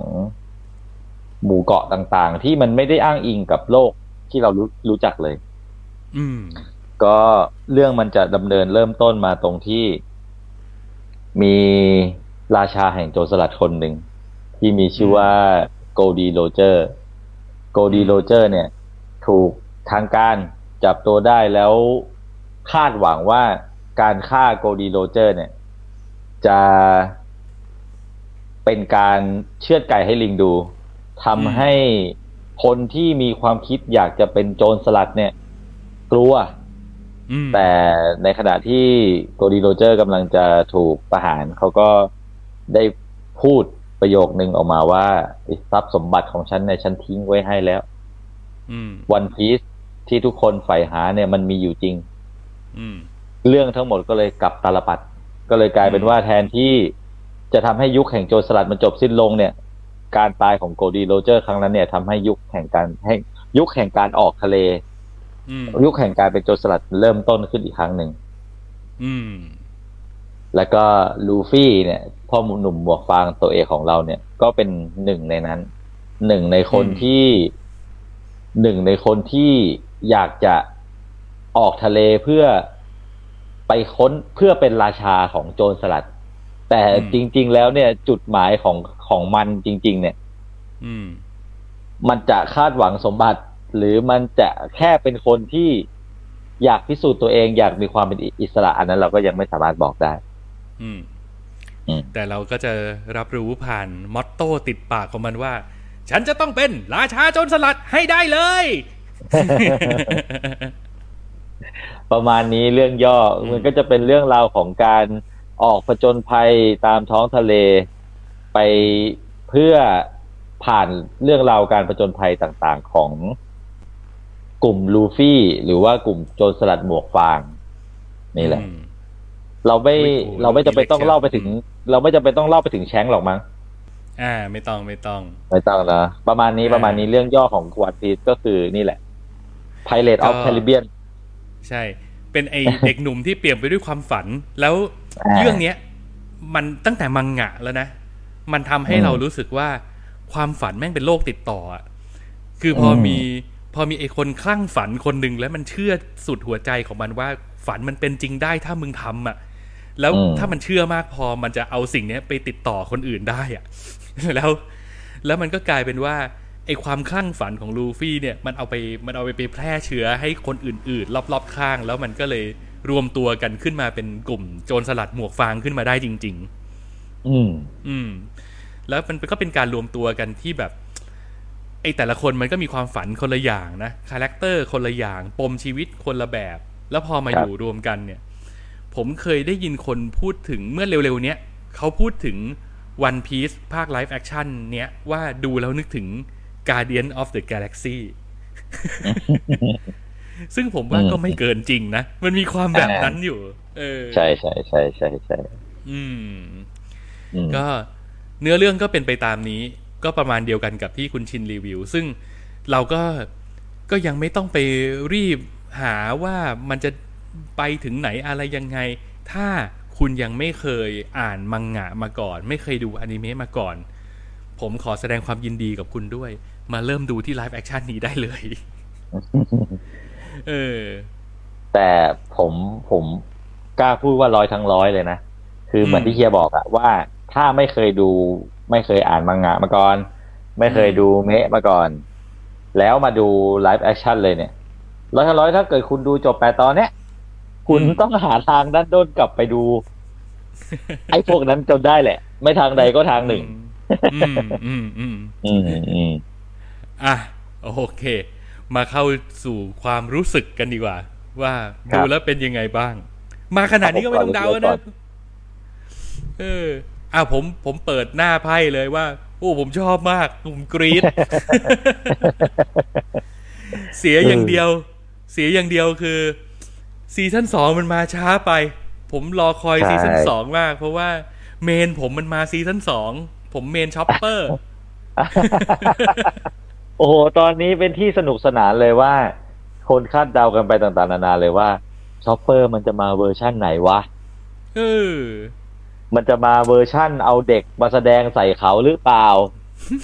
หมู่เกาะต่างๆ ที่มันไม่ได้อ้างอิงกับโลกที่เรารู้รู้จักเลย อืม ก็เรื่องมันจะดำเนินเริ่มต้นมาตรงที่มีราชาแห่งโจรสลัดคนหนึ่ง ที่มีชื่อว่าโกลดีโรเจอร์ โกลดีโรเจอร์ เนี่ย ถูกทางการจับตัวได้แล้วคาดหวังว่าการฆ่าโกลดีโรเจอร์ เนี่ย จะ เป็นการเชือดไก่ให้ลิงดูทำให้คนที่มีความคิดอยากจะเป็นโจรสลัดเนี่ย กลัวอืมแต่ในขณะที่โกลดีโรเจอร์กำลังจะถูกประหาร เขาก็ได้พูดประโยคนึงออกมาว่าทรัพย์สมบัติของฉันเนี่ยฉันทิ้งไว้ให้แล้วอืม One Piece ที่ทุกคนใฝ่หาเนี่ยมันมีอยู่จริงอืมเรื่องทั้งหมดก็เลยกลับตาลปัตร ก็เลยกลายเป็นว่าแทนที่ จะทำให้ยุคแห่งโจรสลัดมันจบสิ้นลงเนี่ย การตายของโกลดีโรเจอร์ครั้งนั้นเนี่ยทำให้ยุคแห่งการให้ยุคแห่งการออกทะเลอืมยุคแห่งการเป็นโจรสลัดเริ่มต้นขึ้นอีกครั้งหนึ่งอืมแล้วก็ลูฟี่เนี่ยพ่อหนุ่มหมวกฟางตัวเอกของเราเนี่ย ก็เป็นหนึ่งในนั้น หนึ่งในคนอืมที่หนึ่งในคนที่อยากจะออกทะเลเพื่อไปค้นเพื่อเป็นราชาของโจรสลัด แต่จริง ๆ แล้วเนี่ย จุดหมายของของมันจริง ๆ เนี่ยอืมมันจะคาดหวังสมบัติ หรือมันจะแค่เป็นคนที่อยากพิสูจน์ตัวเอง อยากมีความเป็นอิสระอันนั้นเราก็ยังไม่สามารถบอกได้ อืมอืมแต่เราก็จะรับรู้ผ่านมอตโต้ติดปากของมันว่า ฉันจะต้องเป็นราชาโจรสลัดให้ได้เลย ประมาณนี้เรื่องย่ออมมันก็จะเป็นเรื่องราวของการ ออกผจญภัยตามท้องทะเลไปเพื่อผ่านเรื่องราวการผจญภัยต่างๆ ของกลุ่มลูฟี่ หรือว่ากลุ่มโจรสลัดหมวกฟาง นี่แหละอืมเราไม่โอ้โหเราไม่จำเป็นต้องเล่าไปถึงอืมเราไม่จำเป็นต้องเล่าไปถึงแชงค์หรอกมั้งอ่า ไม่ต้องไม่ต้อง ไม่ต้องนะประมาณนี้อ่าประมาณนี้เรื่องย่อของวันพีซก็คือนี่แหละ Pirate of ก็ Caribbean ใช่ เป็นไอเด็กหนุ่มที่เปลี่ยนไปด้วยความฝัน แล้วอ่า เรื่องเนี้ยมันตั้งแต่มังงะแล้วนะ มันทำให้อืมเรารู้สึกว่าความฝันแม่งเป็นโรคติดต่ออะคือพออมมีพอมีไอคนคลั่งฝันคนหนึ่งแล้วมันเชื่อสุดหัวใจของมันว่าฝันมันเป็นจริงได้ถ้ามึงทำอะ แล้วอืมถ้ามันเชื่อมากพอมันจะเอาสิ่งเนี้ยไปติดต่อคนอื่นได้อะ แล้ว แล้วมันก็กลายเป็นว่าไอความคลั่งฝันของลูฟี่เนี่ย มันเอาไปมันเอาไปไปแพร่เชื้อให้คนอื่น ๆ รอบๆข้าง แล้วมันก็เลย รวมตัวกันขึ้นมาเป็นกลุ่มโจรสลัดหมวกฟางขึ้นมาได้จริง ๆ อืม อืม แล้วมันก็เป็นการรวมตัวกันที่แบบ ไอแต่ละคนมันก็มีความฝันคนละอย่างนะ character คนละอย่าง ปมชีวิตคนละแบบ แล้วพอมาครับยู่รวมกันเนี่ย ผมเคยได้ยินคนพูดถึงเมื่อเร็วๆเนี้ยเขาพูดถึง One Piece ภาค live actionเนี้ยว่าดูแล้วนึกถึง Guardian of the Galaxy ซึ่งผมว่าอืมก็ไม่เกินจริงนะ มันมีความแบบนั้นอยู่ เออ ใช่ใช่ใช่ใช่ใช่อืมอืม ก็เนื้อเรื่องก็เป็นไปตามนี้ ก็ประมาณเดียวกันกับที่คุณชินรีวิว ซึ่งเราก็ก็ยังไม่ต้องไปรีบหาว่ามันจะไปถึงไหนอะไรยังไง ถ้าคุณยังไม่เคยอ่านมังงะมาก่อน ไม่เคยดูอนิเมะมาก่อน ผมขอแสดงความยินดีกับคุณด้วย มาเริ่มดูที่ live action นี้ได้เลย เออ แต่ผมผมกล้าพูดว่าร้อยทั้งร้อยเลยนะ คือเหมือนอืมที่เฮียบอกอะว่าถ้าไม่เคยดู ไม่เคยอ่านมังงะมาก่อน ไม่เคยดูเมะมาก่อน แล้วมาดู live action เลยเนี่ยร้อยทั้งร้อยถ้าเกิดคุณดูจบแปดตอนเนี้ยคุณอืมต้องหาทางด้านด้นกลับไปดู ไอ้พวกนั้นจนได้แหละ ไม่ทางใดก็ทางหนึ่ง อืมอืมอืมอืมอืมอะโอเค มาเข้าสู่ความรู้สึกกันดีกว่า ว่าดูแล้วเป็นยังไงบ้าง มาขนาดนี้ก็ไม่ต้องเดาแล้วนะ เอออะผมผมเปิดหน้าไพ่เลยว่า โอ้ผมชอบมากผมกรี๊ดเสียอย่างเดียว เสียอย่างเดียวคือ season สองมันมาช้าไป ผมรอคอยใช่ซีซั่นสองมาก เพราะว่า main ผมมันมา season สองผม main ช็อปเปอร์ โอ้โห ตอนนี้เป็นที่สนุกสนานเลยว่า คนคาดเดากันไปต่างๆ นานาเลยว่าชอปเปอร์มันจะมาเวอร์ชั่นไหนวะเออมันจะมาเวอร์ชั่นเอาเด็กมาแสดงใส่เขาหรือเปล่า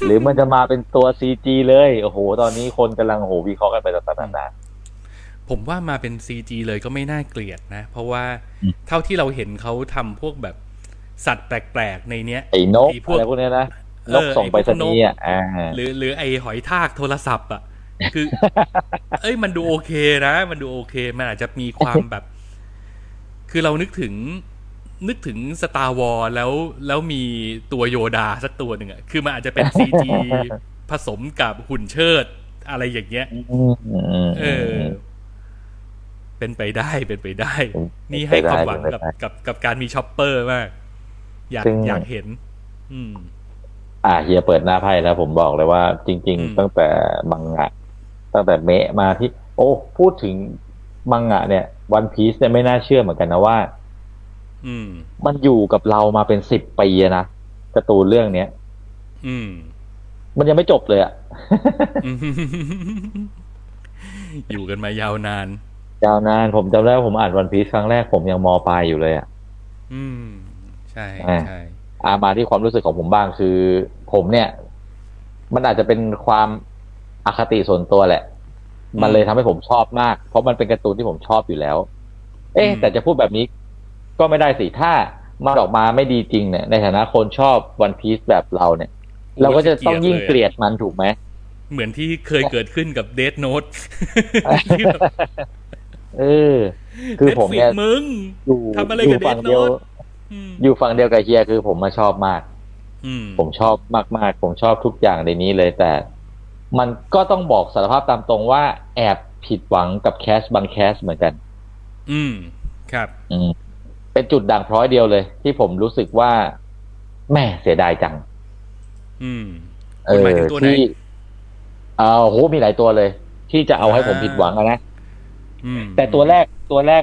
หรือมันจะมาเป็นตัวซีจีเลยโอ้โห ตอนนี้คนกำลังโหวิเคราะห์กันไปต่างๆนานาผมว่ามาเป็น CG เลยก็ไม่น่าเกลียดนะ เพราะว่าอืมเท่าที่เราเห็นเขาทำพวกแบบสัตว์แปลกๆ ในเนี้ยไอ้นกไอ้พวกอะไรพวกเนี้ยนะเออ นกส่งไปรษณีย์อะอ่าหรือหรือไอหอยทากโทรศัพท์อะคือ เอ้ยมันดูโอเคนะ มันดูโอเค มันอาจจะมีความแบบ คือเรานึกถึง นึกถึง Star Wars แล้วแล้วมีตัวโยดาสักตัวหนึ่งอะคือมันอาจจะเป็น CG ผสมกับหุ่นเชิด อะไรอย่างเงี้ยอืมอืมอืมเออ เป็นไปได้เป็นไปได้เป็นนี่ให้ความหวังเป็นไปกับได้กับกับการมีช็อปเปอร์มาก อยากซึ่งอยากเห็น อืม อ่าเฮียเปิดหน้าไพ่แล้วผมบอกเลยว่า จริงอืมๆตั้งแต่มังงะ ตั้งแต่เมะมาที่ โอ้พูดถึงมังงะ เนี่ย วันพีซเนี่ยไม่น่าเชื่อเหมือนกันนะว่า อืม มันอยู่กับเรามาเป็นสิบปีอะนะการ์ตูนเรื่องเนี้ยอืม มันยังไม่จบเลยอะอืมอยู่กันมายาวนาน ยาวนานผมจำได้ว่าผมอ่านวันพีซครั้งแรกผมยังมปลายอยู่เลยอะอืม ใช่อ่าใช่ อามาที่ความรู้สึกของผมบ้างคือ ผมเนี่ย มันอาจจะเป็นความอคติส่วนตัวแหละ มันเลยทำให้ผมชอบมาก เพราะมันเป็นการ์ตูนที่ผมชอบอยู่แล้ว เอ๊ะแต่จะพูดแบบนี้ ก็ไม่ได้สิถ้ามันออกมาไม่ดีจริงเนี่ย ในฐานะคนชอบวันพีซแบบเราเนี่ย เราก็จะต้องยิ่งเกลียดมันถูกไหมเหมือนที่เคยเกิดขึ้นกับเด t โน t เออ คือผมเนี่ยมึงอยู่ทำอะไรอกับยู่ฝั่ง Death เดียว Note อืม อยู่ฝั่งเดียวกับเฮียคือผมมาชอบมากอืมผมชอบมากๆ ผมชอบทุกอย่างในนี้เลยแต่ มันก็ต้องบอกสารภาพตามตรงว่า แอบผิดหวังกับแคสบางแคสเหมือนกัน อืม ครับ อืม เป็นจุดด่างพร้อยเดียวเลย ที่ผมรู้สึกว่า แม่เสียดายจัง อืมเอคุณหอมายถึงตัวไหนที่เออโหมีหลายตัวเลย ที่จะเอาให้ผมผิดหวังอะนะอืมแต่ตัวแรกตัวแรก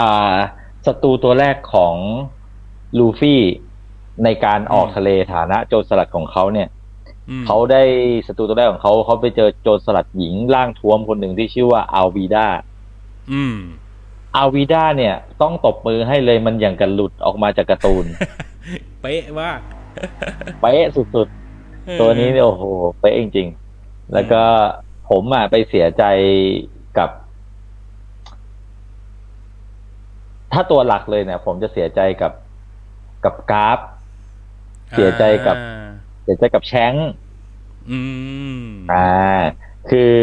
อ่า ศัตรูตัวแรกของลูฟี่ในการออกทะเลฐานะโจรสลัดของเขาเนี่ยอืมเขาได้ศัตรูตัวแรกของเขาเขาไปเจอโจรสลัดหญิงร่างท้วมคนหนึ่งที่ชื่อว่าอัลวีดาอืมอัลวีดาเนี่ย ต้องตบมือให้เลยมันอย่างกันหลุดออกมาจากการ์ตูน เป๊ะมากเป๊ะสุดๆ ตัวนี้เนี่ยโอ้โห เป๊ะจริงๆ แล้วก็ผมอะไปเสียใจกับ ถ้าตัวหลักเลยเนี่ย ผมจะเสียใจกับกับกราฟ เสียใจกับอ่าเสียใจกับแชงค์อืมอ่า คือ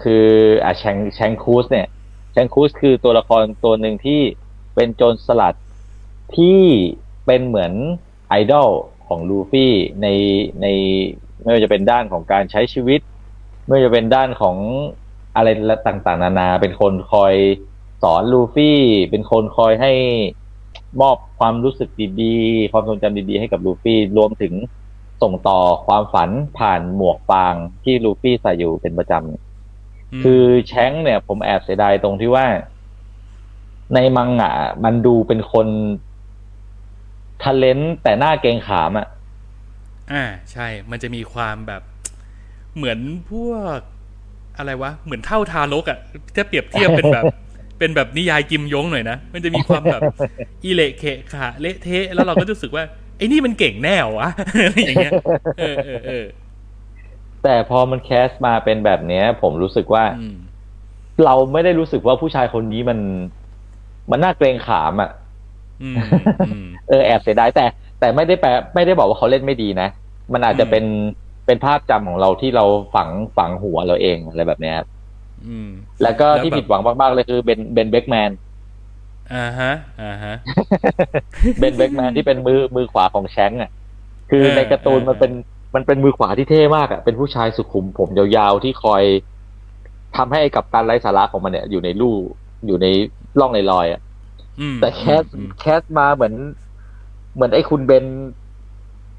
คืออะแชงแชงคูสเนี่ย แชงคูสคือตัวละครตัวหนึ่งที่เป็นโจรสลัดที่เป็นเหมือนไอดอลของลูฟี่ในในไม่ว่าจะเป็นด้านของการใช้ชีวิต ไม่ว่าจะเป็นด้านของอะไรต่างๆ นานา เป็นคนคอย สอนลูฟี่ เป็นคนคอยให้มอบความรู้สึกดีๆ ความทรงจำดีๆ ให้กับลูฟี่ รวมถึงส่งต่อความฝันผ่านหมวกฟางที่ลูฟี่ใส่อยู่เป็นประจำเนี่ยมคือแชงค์เนี่ย ผมแอบเสียดายตรงที่ว่า ในมังงะมันดูเป็นคนทะเลนแต่หน้าเกรงขามอะอ่า ใช่ มันจะมีความแบบเหมือนพวกอะไรวะ เหมือนเท่าทารกอะ่ะถ้าเปรียบเทียบเป็นแบบ เป็นแบบนิยายกิมยงหน่อยนะมันจะมีความแบบอีเละเขะขะเละเทะแล้วเราก็รู้สึกว่าไอ้นี่มันเก่งแน่เหรอวะอะไรอย่างเงี้ยเออเออเออแต่พอมันแคสมาเป็นแบบเนี้ย ผมรู้สึกว่าอืมเราไม่ได้รู้สึกว่าผู้ชายคนนี้มัน มันน่าเกรงขามอะ่ะอืมอืมเออแอบเสียดายแต่ แต่ไม่ได้แปลไม่ได้บอกว่าเขาเล่นไม่ดีนะ มันอาจจะอืมเป็นเป็นภาพจำของเราที่เราฝังฝังหัวเราเองอะไรแบบเนี้ยครับอืม แล้วก็แล้วที่แบบผิดหวังมากๆเลยคือเบนเบนเบกแมนอ่าฮะอ่าฮะเบนเบกแมนที่เป็นมือมือขวาของแชงก์อะ คือเออในการ์ตูนเออมันเป็นมันเป็นมือขวาที่เท่มากอะเป็นผู้ชายสุขุมผมยาวๆที่คอยทำให้กับการไร้สาระของมันเนี่ย อยู่ในลู่อยู่ในร่องในรอยอะอืมแต่แคสอืมแคสมาเหมือน เหมือนไอ้คุณเบน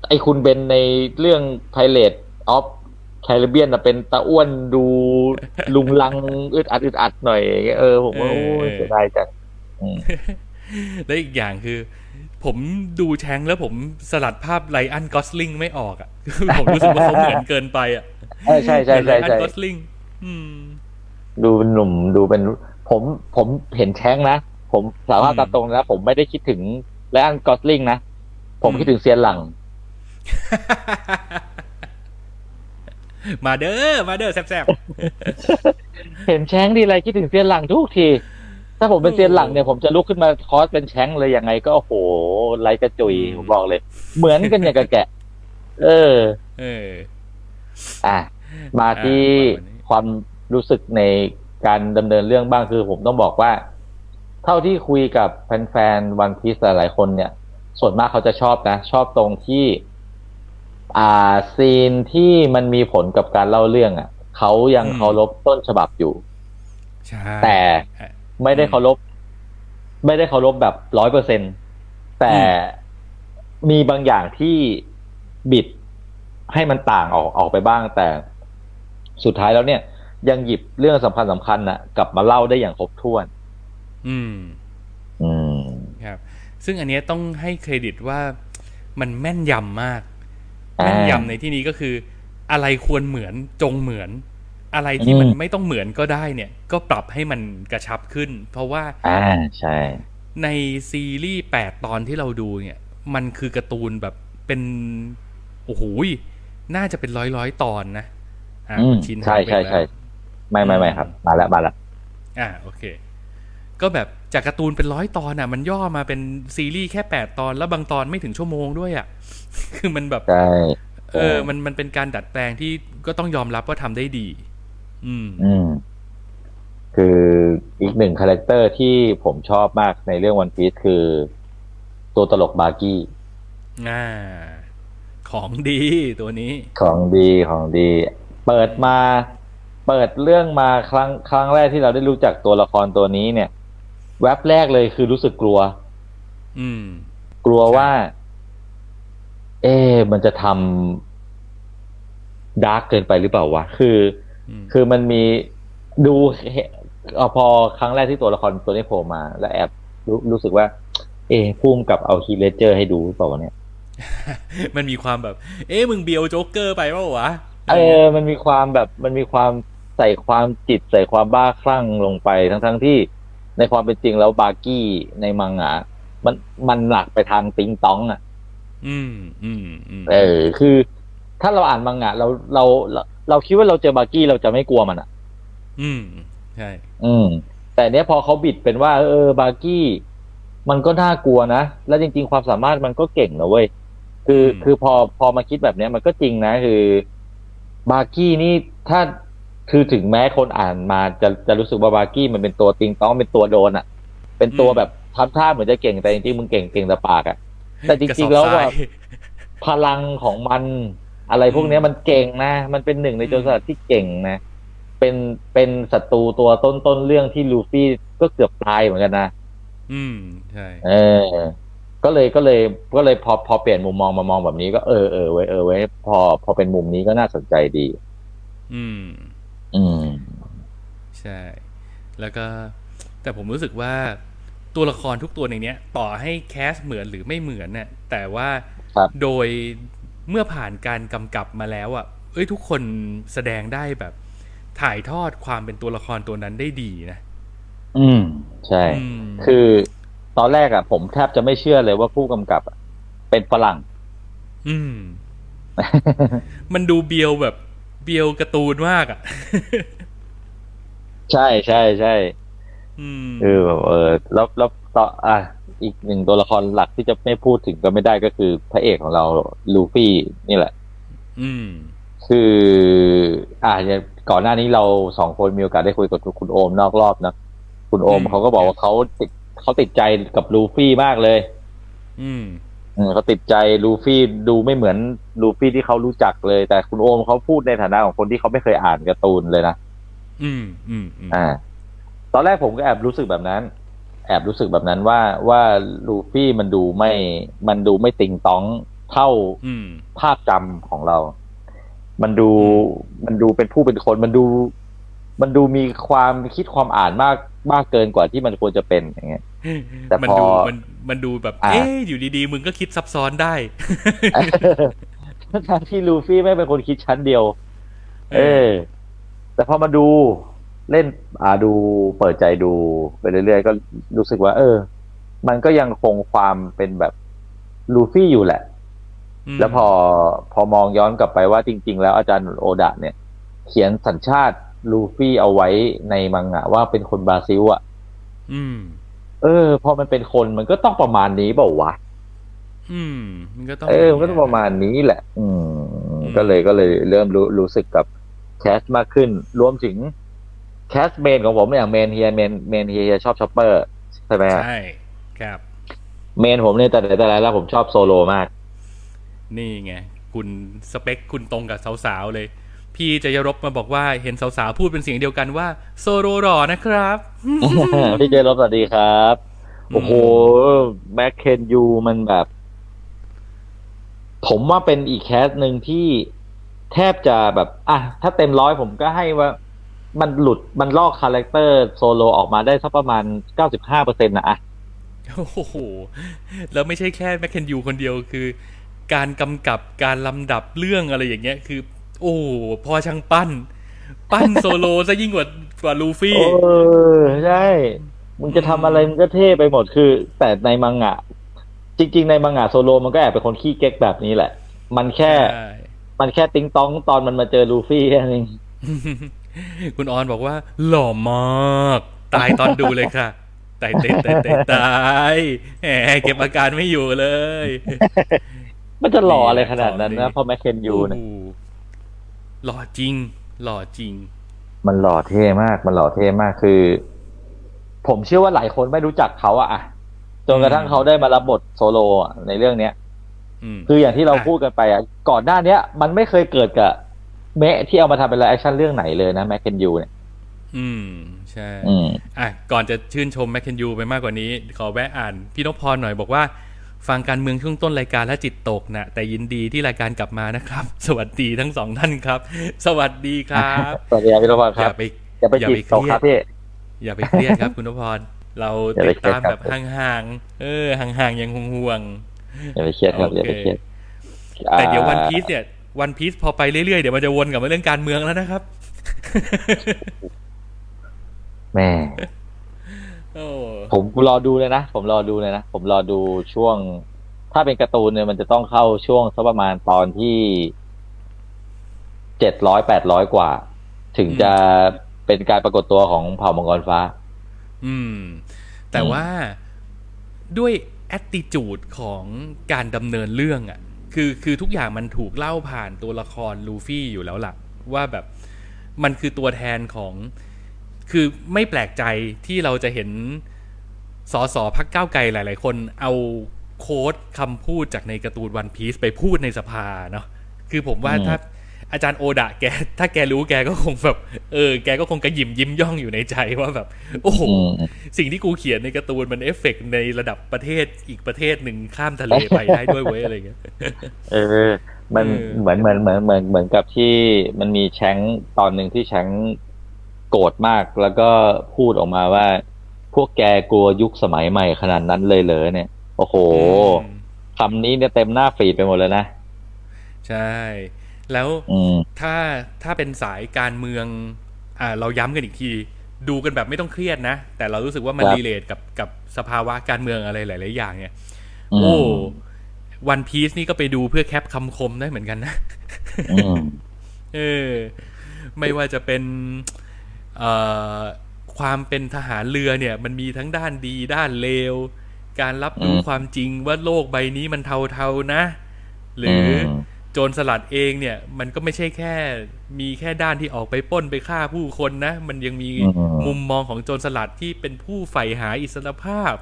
ไอ้คุณเบนในเรื่อง Pirate of Caribbean นะเป็นตาอ้วนดูลุงลังอึดอัดอึดอัดหน่อยเออผมว่าโอ้ยเสียดายจังอืมและอีกอย่างคือ ผมดูแชงแล้วผมสลัดภาพไลอันกอสลิงไม่ออกอะผมรู้สึกว่าเขาเหมือนเกินไปอะใช่ใช่ใช่เหมือนไลใช่อันใช่กอสลิงอืมดูเป็นหนุ่มดูเป็น ผมผมเห็นแช้งนะผมสามารถอืมตามตรงนะผมไม่ได้คิดถึงไลอันกอสลิงนะผมอืมคิดถึงเซียนหลัง มาเด้อมาเด้อแซ่บเห็นแช้งทีไรคิดถึงเซียนหลังทุกที ถ้าผมเป็นโอ้เซียนหลังเนี่ยผมจะลุกขึ้นมาคอสเป็นแช้งเลยยังไง ก็โอ้โหไรกระจุยอืมผมบอกเลย เหมือนกันอย่างกับแกะ เออๆเออ อะมาที่อะวันนี้ความรู้สึกในการดำเนินเรื่องบ้างคือผมต้องบอกว่า เท่าที่คุยกับแฟนๆวันพีซหลายๆคนเนี่ย ส่วนมากเขาจะชอบนะ ชอบตรงที่ อ่าซีนที่มันมีผลกับการเล่าเรื่อง อะเขายังอืมเคารพต้นฉบับอยู่ใช่แต่อะไม่ได้เคารพไม่ได้เคารพแบบร้อยเปอร์เซ็นแต่มีบางอย่างที่บิดให้มันต่างออกออกไปบ้าง แต่สุดท้ายแล้วเนี่ย ยังหยิบเรื่องสำคัญสำคัญน่ะ กลับมาเล่าได้อย่างครบถ้วน อืม อืมครับ ซึ่งอันเนี้ยต้องให้เครดิตว่ามันแม่นยำมากอ่า แม่นยำในที่นี้ก็คือ อะไรควรเหมือนจงเหมือน อะไรที่อืมมันไม่ต้องเหมือนก็ได้เนี่ย ก็ปรับให้มันกระชับขึ้น เพราะว่าอ่าใช่ ในซีรีส์แปดตอนที่เราดูเนี่ย มันคือการ์ตูนแบบเป็นโอ้โหยน่าจะเป็นร้อยร้อยๆตอนนะอ่าอืมคุณชินใช่หายไปใช่แล้วใช่ไม่ไม่ไม่ครับ มาแล้วมาแล้วอ่าโอเค ก็แบบจากการ์ตูนเป็นร้อยตอนอะ มันย่อมาเป็นซีรีส์แค่แปดตอนแล้วบางตอนไม่ถึงชั่วโมงด้วยอะ คือมันแบบใช่เออ มันมันเป็นการดัดแปลงที่ก็ต้องยอมรับว่าทำได้ดี อืม อืม คืออีกหนึ่ง character ที่ผมชอบมากในเรื่องวันพี e คือ ตัวตลกบาร์กี้อ่าของดีตัวนี้ ของดีของดี เปิดมา เปิดเรื่องมาครั้งครั้งแรกที่เราได้รู้จักตัวละครตัวนี้เนี่ย แว็บแรกเลยคือรู้สึกกลัว อืม กลัวใช่ว่า เอ๊ะมันจะทำ dark เกินไปหรือเปล่าวะ คืออืมคือมันมีดูเห็นเอาพอครั้งแรกที่ตัวละครตัวนี้โผล่มา แล้วแอบรู้รู้สึกว่า เอ๊ะพุ่มกับเอาฮีธ เลดเจอร์ให้ดูหรือเปล่าวะเนี่ย มันมีความแบบ เอ๊ะมึงเบียวโจ๊กเกอร์ไปเปล่าวะ เออ มันมีความแบบ มันมีความใส่ความจิตใส่ความบ้าคลั่งลงไปทั้งทั้งๆที่ ในความเป็นจริงแล้วบาร์กี้ในมังงะมันมันหนักไปทางติงต๊องอะอืมอืมอืมเออ คือ ถ้าเราอ่านมังงะเราเราเราเราคิดว่าเราเจอบาร์กี้เราจะไม่กลัวมันอะ อืมใช่อืม แต่เนี้ยพอเขาบิดเป็นว่า เออบาร์กี้ มันก็น่ากลัวนะ แล้วจริง ๆ ความสามารถมันก็เก่งนะเว้ยคือคือพอพอมาคิดแบบเนี้ยมันก็จริงนะ คือบาร์กี้นี่ถ้า คือถึงแม้คนอ่านมาจะจะรู้สึกว่าบาร์กี้มันเป็นตัวติงต้องเป็นตัวโดนอะ่ะ เป็นตัวแบบทำท่าเหมือนจะเก่งแต่จริงๆมึงเก่งเก่งแต่ปากอะ่ะ แต่จกะสริองบๆแล้วทราว่ายพลังของมันอะไรพวกเนี้ยมันเก่งนะ มันเป็นหนึ่งในโจรสลัดที่เก่งนะ เป็นเป็นศัตรูตัวต้นต้นๆเรื่องที่ลูฟี่ก็เกือบตายเหมือนกันนะ อืมใช่เออ ก็เลยก็เลยก็เลยพอพอเปลี่ยนมุมมองมามองแบบนี้ก็เออเออไว้ยเออไว้ยพอพอเป็นมุมนี้ก็น่าสนใจดี อืม อืมใช่ แล้วก็แต่ผมรู้สึกว่าตัวละครทุกตัวในเนี้ย ต่อให้แคสเหมือนหรือไม่เหมือนเนี่ยแต่ว่าครับโดยเมื่อผ่านการกำกับมาแล้วอะเอ้ยทุกคนแสดงได้แบบ ถ่ายทอดความเป็นตัวละครตัวนั้นได้ดีนะ อืม ใช่อืมคือตอนแรกอะ ผมแทบจะไม่เชื่อเลยว่าผู้กำกับอะเป็นฝรั่ง อืม มันดูเบียวแบบ เบียวการ์ตูนมากอะ ใช่ใช่ใช่อืมคือแบบเออแล้วแล้วต่ออะอีกหนึ่งตัวละครหลักที่จะไม่พูดถึงก็ไม่ได้ก็คือพระเอกของเราลูฟี่นี่แหละ อืม คือ อ่าอย่างก่อนหน้านี้เราสองคนมีโอกาสได้คุยกับคุณโอมนอกรอบนะคุณโอมอืมเขาก็บอกว่าเขาติดเขาติดใจกับลูฟี่มากเลย อืมอืม เขาติดใจลูฟี่ดูไม่เหมือนลูฟี่ที่เขารู้จักเลย แต่คุณโอมเขาพูดในฐานะของคนที่เขาไม่เคยอ่านการ์ตูนเลยนะอืมอืมอืมอ่า ตอนแรกผมก็แอบรู้สึกแบบนั้น แอบรู้สึกแบบนั้นว่าว่าลูฟี่มันดูไม่ มันดูไม่ติงต้องเท่าอืมภาพจำของเรา มันดูมันดูเป็นผู้เป็นคน มันดู มันดูมีความคิดความอ่านมากมากเกินกว่าที่มันควรจะเป็นอย่างเงี้ยแต่มันพอดูมันมันดูแบบอะเอ๊ะอยู่ดีๆ มึงก็คิดซับซ้อนได้ทั้งที่ลูฟี่ไม่เป็นคนคิดชั้นเดียว เออ แต่พอมาดูเล่น อ่าดูเปิดใจดูไปเรื่อยๆ ก็รู้สึกว่า เออ มันก็ยังคงความเป็นแบบลูฟี่อยู่แหละมแล้วพอพอมองย้อนกลับไปว่าจริง ๆ แล้วอาจารย์โอดะเนี่ย เขียนสัญชาติ ลูฟี่เอาไว้ในมังงะว่าเป็นคนบราซิลอะ อืม เออ พอมันเป็นคนมันก็ต้องประมาณนี้เปล่าวะ อืม มันก็ต้อง เออ มันก็ต้องประมาณนี้แหละ อืม ก็เลยก็เลยเริ่มรู้รู้สึกกับ cast มากขึ้น รวมถึง cast main ของผมอย่าง main เฮีย main main เฮียชอบชอปเปอร์ใช่ไหมฮะใช่ ครับ main ผมเนี่ยแต่ไหนแต่ไรแล้วผมชอบโซโลมาก นี่ไง คุณสเปคคุณตรงกับสาวๆเลย พี่จะยรบมาบอกว่าเห็นสาวๆพูดเป็นเสียงเดียวกันว่า โซโรหล่อนะครับ พี่เจรบสวัสดีครับ โอ้โหแม็กเคนยูมันแบบ ผมว่าเป็นอีก cast หนึ่งที่แทบจะแบบ อะ ถ้าเต็มร้อยผมก็ให้ว่ามันหลุดมันลอก character โซโลออกมาได้สักประมาณเก้าสิบห้าเปอร์เซ็นต์นะอะโอ้โห แล้วไม่ใช่แค่แมคเคนยูคนเดียวคือ การกำกับการลำดับเรื่องอะไรอย่างเงี้ย คือ โอ้พอช่างปั้น ปั้นโซโลซะยิ่งกว่ากว่าลูฟี่เออใช่มึงจะทำอะไรมึงก็เท่ไปหมดคือ แต่ในมังงะ จริง ๆ ในมังงะโซโลมันก็แอบเป็นคนขี้เก๊กแบบนี้แหละ มันแค่ใช่มันแค่ติงต๊องตอนมันมาเจอลูฟี่แค่นั้นเองคุณออนบอกว่า หล่อมาก ตายตอนดูเลยค่ะตายตายตายตายตายแหมเก็บอาการไม่อยู่เลย มันจะหล่ออะไรขนาดนั้นนี่นะเพราะแมคเคนยูเนี่ยโอ้โหหล่อจริง หล่อจริง มันหล่อเท่มาก มันหล่อเท่มากคือ ผมเชื่อว่าหลายคนไม่รู้จักเขาอะอะจนกระทั่งเขาได้มารับบทโซโลอะในเรื่องเนี้ยอืมคืออย่างที่เราอะพูดกันไปอะก่อนหน้าเนี้ย มันไม่เคยเกิดกับเมะที่เอามาทำเป็นไลฟ์แอคชั่นเรื่องไหนเลยนะแมคเคนยูเนี่ยอืม ใช่อืมอะก่อนจะชื่นชมแมคเคนยูไปมากกว่านี้ ขอแวะอ่านพี่นพพรหน่อยบอกว่า ฟังการเมืองช่วงต้นรายการและจิตตกนะแต่ยินดีที่รายการกลับมานะครับ สวัสดีทั้งสองท่านครับ สวัสดีครับสวัสดีครับพี่รพรอครัย่าบไปอย่าไปอย่าจีไปบเคตกรีคยรัดบพี่อย่าไปเครียดครับคุณนพพรเราอย่าติไปดเครียดตามครับแบบห่างๆเออห่างๆยังห่วงอย่าไปเครียดๆครับโออย่าไปเคเครียดแต่เดี๋ยววันอ่าพีซเนี่ยวันพีซพอไปเรื่อยๆเดี๋ยวมันจะวนกลับมาเรื่องการเมืองแล้วนะครับแม่โอ้ ผมรอดูเลยนะ ผมรอดูเลยนะ ผมรอดูช่วง ถ้าเป็นการ์ตูนเนี่ยมันจะต้องเข้าช่วงสักประมาณตอนที่เจ็ดร้อยแปดร้อยกว่า ถึงจะเป็นการปรากฏตัวของเผ่ามังกรฟ้า อืม แต่ว่าด้วยแอ t ติจูดของการดำเนินเรื่องอะ่ะ คือคือทุกอย่างมันถูกเล่าผ่านตัวละครลูฟี่อยู่แล้วล่ะ ว่าแบบมันคือตัวแทนของ คือไม่แปลกใจที่เราจะเห็นสอสอพักก้าวไกลหลาย ๆ คนเอาโค้ดคำพูดจากในการ์ตูนวันพีซไปพูดในสภาเนาะคือผมว่าอืมถ้าอาจารย์โอดะแก ถ้าแกรู้แกก็คงแบบ เออ แกก็คงกระยิมยิ้มย่องอยู่ในใจว่าแบบ โอ้โหอืมสิ่งที่กูเขียนในการ์ตูนมันเอฟเฟกต์ในระดับประเทศอีกประเทศหนึ่งข้ามทะเลไปได้ด้วยเว้ยอะไรเงี้ยเออ มันเออเหมือนเหมือนเหมือนเหมือนเหมือนกับที่มันมีแชงค์ตอนหนึ่งที่แชงค์ โกรธมากแล้วก็พูดออกมาว่า พวกแกกลัวยุคสมัยใหม่ขนาดนั้นเลยเหรอเนี่ย โอ้โหอืมคำนี้เนี่ยเต็มหน้าฟีดไปหมดเลยนะ ใช่ แล้วอืมถ้าถ้าเป็นสายการเมือง อ่า เราย้ำกันอีกที ดูกันแบบไม่ต้องเครียดนะ แต่เรารู้สึกว่ามันครับรีเลทกับกับสภาวะการเมืองอะไรหลาย ๆ อย่างเนี่ยอืมโอ้วันพีซนี่ก็ไปดูเพื่อแคปคำคมได้เหมือนกันนะอืมเออ ไม่ว่าจะเป็นเอ่อ ความเป็นทหารเรือเนี่ย มันมีทั้งด้านดีด้านเลว การรับรู้อืมความจริงว่าโลกใบนี้มันเทาๆนะ หรืออมโจรสลัดเองเนี่ย มันก็ไม่ใช่แค่ มีแค่ด้านที่ออกไปปล้นไปฆ่าผู้คนนะ มันยังมีอืมมุมมองของโจรสลัดที่เป็นผู้ใฝ่หาอิสรภาพ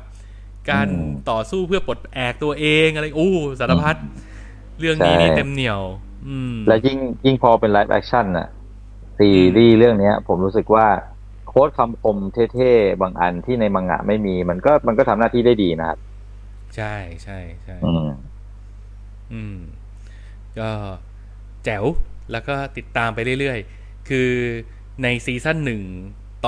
การอืมต่อสู้เพื่อปลดแอกตัวเองอะไรอู้สารพัดเรื่องนี้ใช่นี่เต็มเหนียว อืม และยิ่งยิ่งพอเป็น live action น่ะ ซีรีส์เรื่องเนี้ย ผมรู้สึกว่าquote คำคมเท่ๆบางอันที่ในมังงะไม่มี มันก็มันก็ทำหน้าที่ได้ดีนะครับ ใช่ใช่ใช่อืมอืม ก็แจ๋วแล้วก็ติดตามไปเรื่อยๆ คือใน season หนึ่ง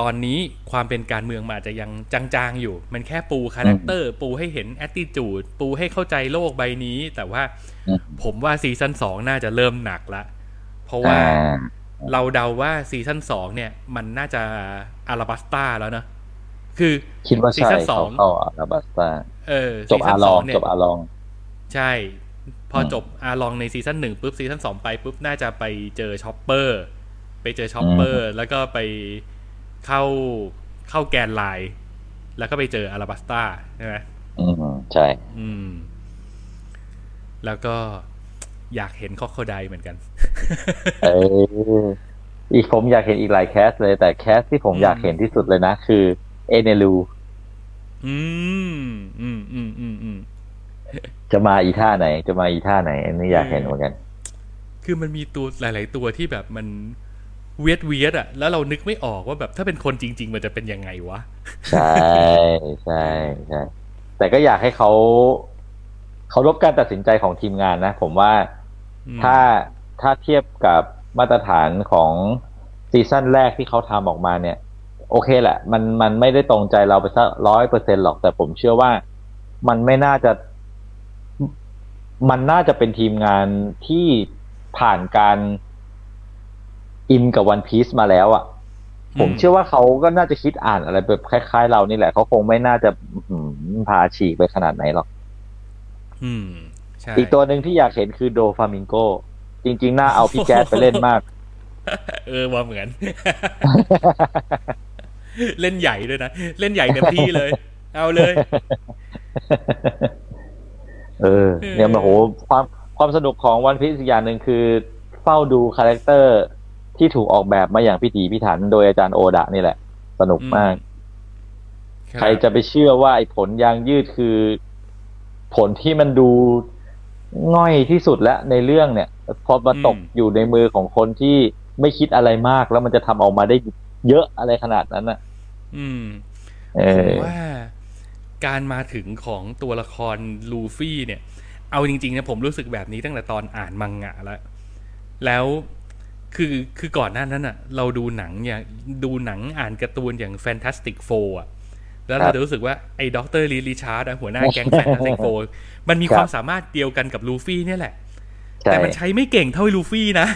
ตอนนี้ความเป็นการเมืองมันอาจจะยังจางๆอยู่ มันแค่ปู character ปูให้เห็น attitude ปูให้เข้าใจโลกใบนี้ แต่ว่าอืมผมว่า season สองน่าจะเริ่มหนักละ เพราะว่าอ่า เราเดาว่าซีซั่นสองเนี่ย มันน่าจะอาราบัสตาแล้วเนอะคือคิดว่าซีใช่ซั่นสอเขางเข้าอาราบัสตาเออจบซีอาซั่นลสอองงเนี่ยจบอาลอง ใช่ พออมจบอาลองในซีซั่นหนึ่งปุ๊บซีซั่นสองไปปุ๊บน่าจะไปเจอช็อปเปอร์ ไปเจอช็อปเปอร์ แล้วก็ไปเข้าเข้าแกนไลน์แล้วก็ไปเจออาราบัสตาใช่ไหมอืมใช่ อืม แล้วก็ อยากเห็นคร็อกโคไดล์เหมือนกันเอออีกผมอยากเห็นอีกหลาย cast เลย แต่ cast ที่ผมอืมอยากเห็นที่สุดเลยนะ คือเอเนลูอืมอืมอืมอืมอืมจะมาอีท่าไหน จะมาอีท่าไหน อันนี้อยากเห็นเหมือนกัน คือมันมีตัวหลาย ๆ ตัวที่แบบมันเวียดเวียดอะแล้วเรานึกไม่ออกว่าแบบถ้าเป็นคนจริง ๆ มันจะเป็นยังไงวะ ใช่ใช่ใช่แต่ก็อยากให้เขาเขารบการตัดสินใจของทีมงานนะ ผมว่าอืม ถ้าถ้าเทียบกับมาตรฐานของซีซั่นแรกที่เขาทำออกมาเนี่ย โอเคแหละ มันมันไม่ได้ตรงใจเราไปสักร้อยเปอร์เซ็นหรอกแต่ผมเชื่อว่ามันไม่น่าจะ มันน่าจะเป็นทีมงานที่ผ่านการอินกับวันพีซมาแล้วอะ่ะ ผมเชื่อว่าเขาก็น่าจะคิดอ่านอะไรแบบคล้ายๆเรานี่แหละ เขาคงไม่น่าจะอื้อหือพาฉีกไปขนาดไหนหรอก อืมใช่ อีกตัวหนึ่งที่อยากเห็นคือโดฟามิงโก จริง ๆ น่าเอาพี่แจ๊ดไปเล่นมาก เออว่าเหมือน เล่นใหญ่ด้วยนะ เล่นใหญ่เต็มที่เลย เอาเลย เออ เนี่ยมันโหความความสนุกของวันพี e อีกอย่างหนึ่งคือ เฝ้าดู character ที่ถูกออกแบบมาอย่างพิถีพิถันโดยอาจารย์โอดะนี่แหละ สนุกมาก ใครจะไปเชื่อว่าไอ้ผลยางยืดคือ ผลที่มันดู ง่อยที่สุดแล้วในเรื่องเนี่ย พอมาตกอยู่ในมือของคนที่ไม่คิดอะไรมากแล้วมันจะทำออกมาได้เยอะอะไรขนาดนั้นน่ะ อืมเอผมอว่าการมาถึงของตัวละครลูฟี่เนี่ย เอาจริงๆนะผมรู้สึกแบบนี้ตั้งแต่ตอนอ่านมังงะแล้ว แล้วคือคือก่อนหน้านั้นอะ เราดูหนังอย่างดูหนังอ่านการ์ตูนอย่าง Fantastic Four อะ แล้วครัเราบจะรู้สึกว่าไอ้ด็อกเตอร์ลีริชาร์ดหัวหน้าแก๊ง Fantastic Four มันมีครับความสามารถเดียวกันกับลูฟี่เนี่ยแหละใช่แต่มันใช้ไม่เก่งเท่าลูฟี่นะ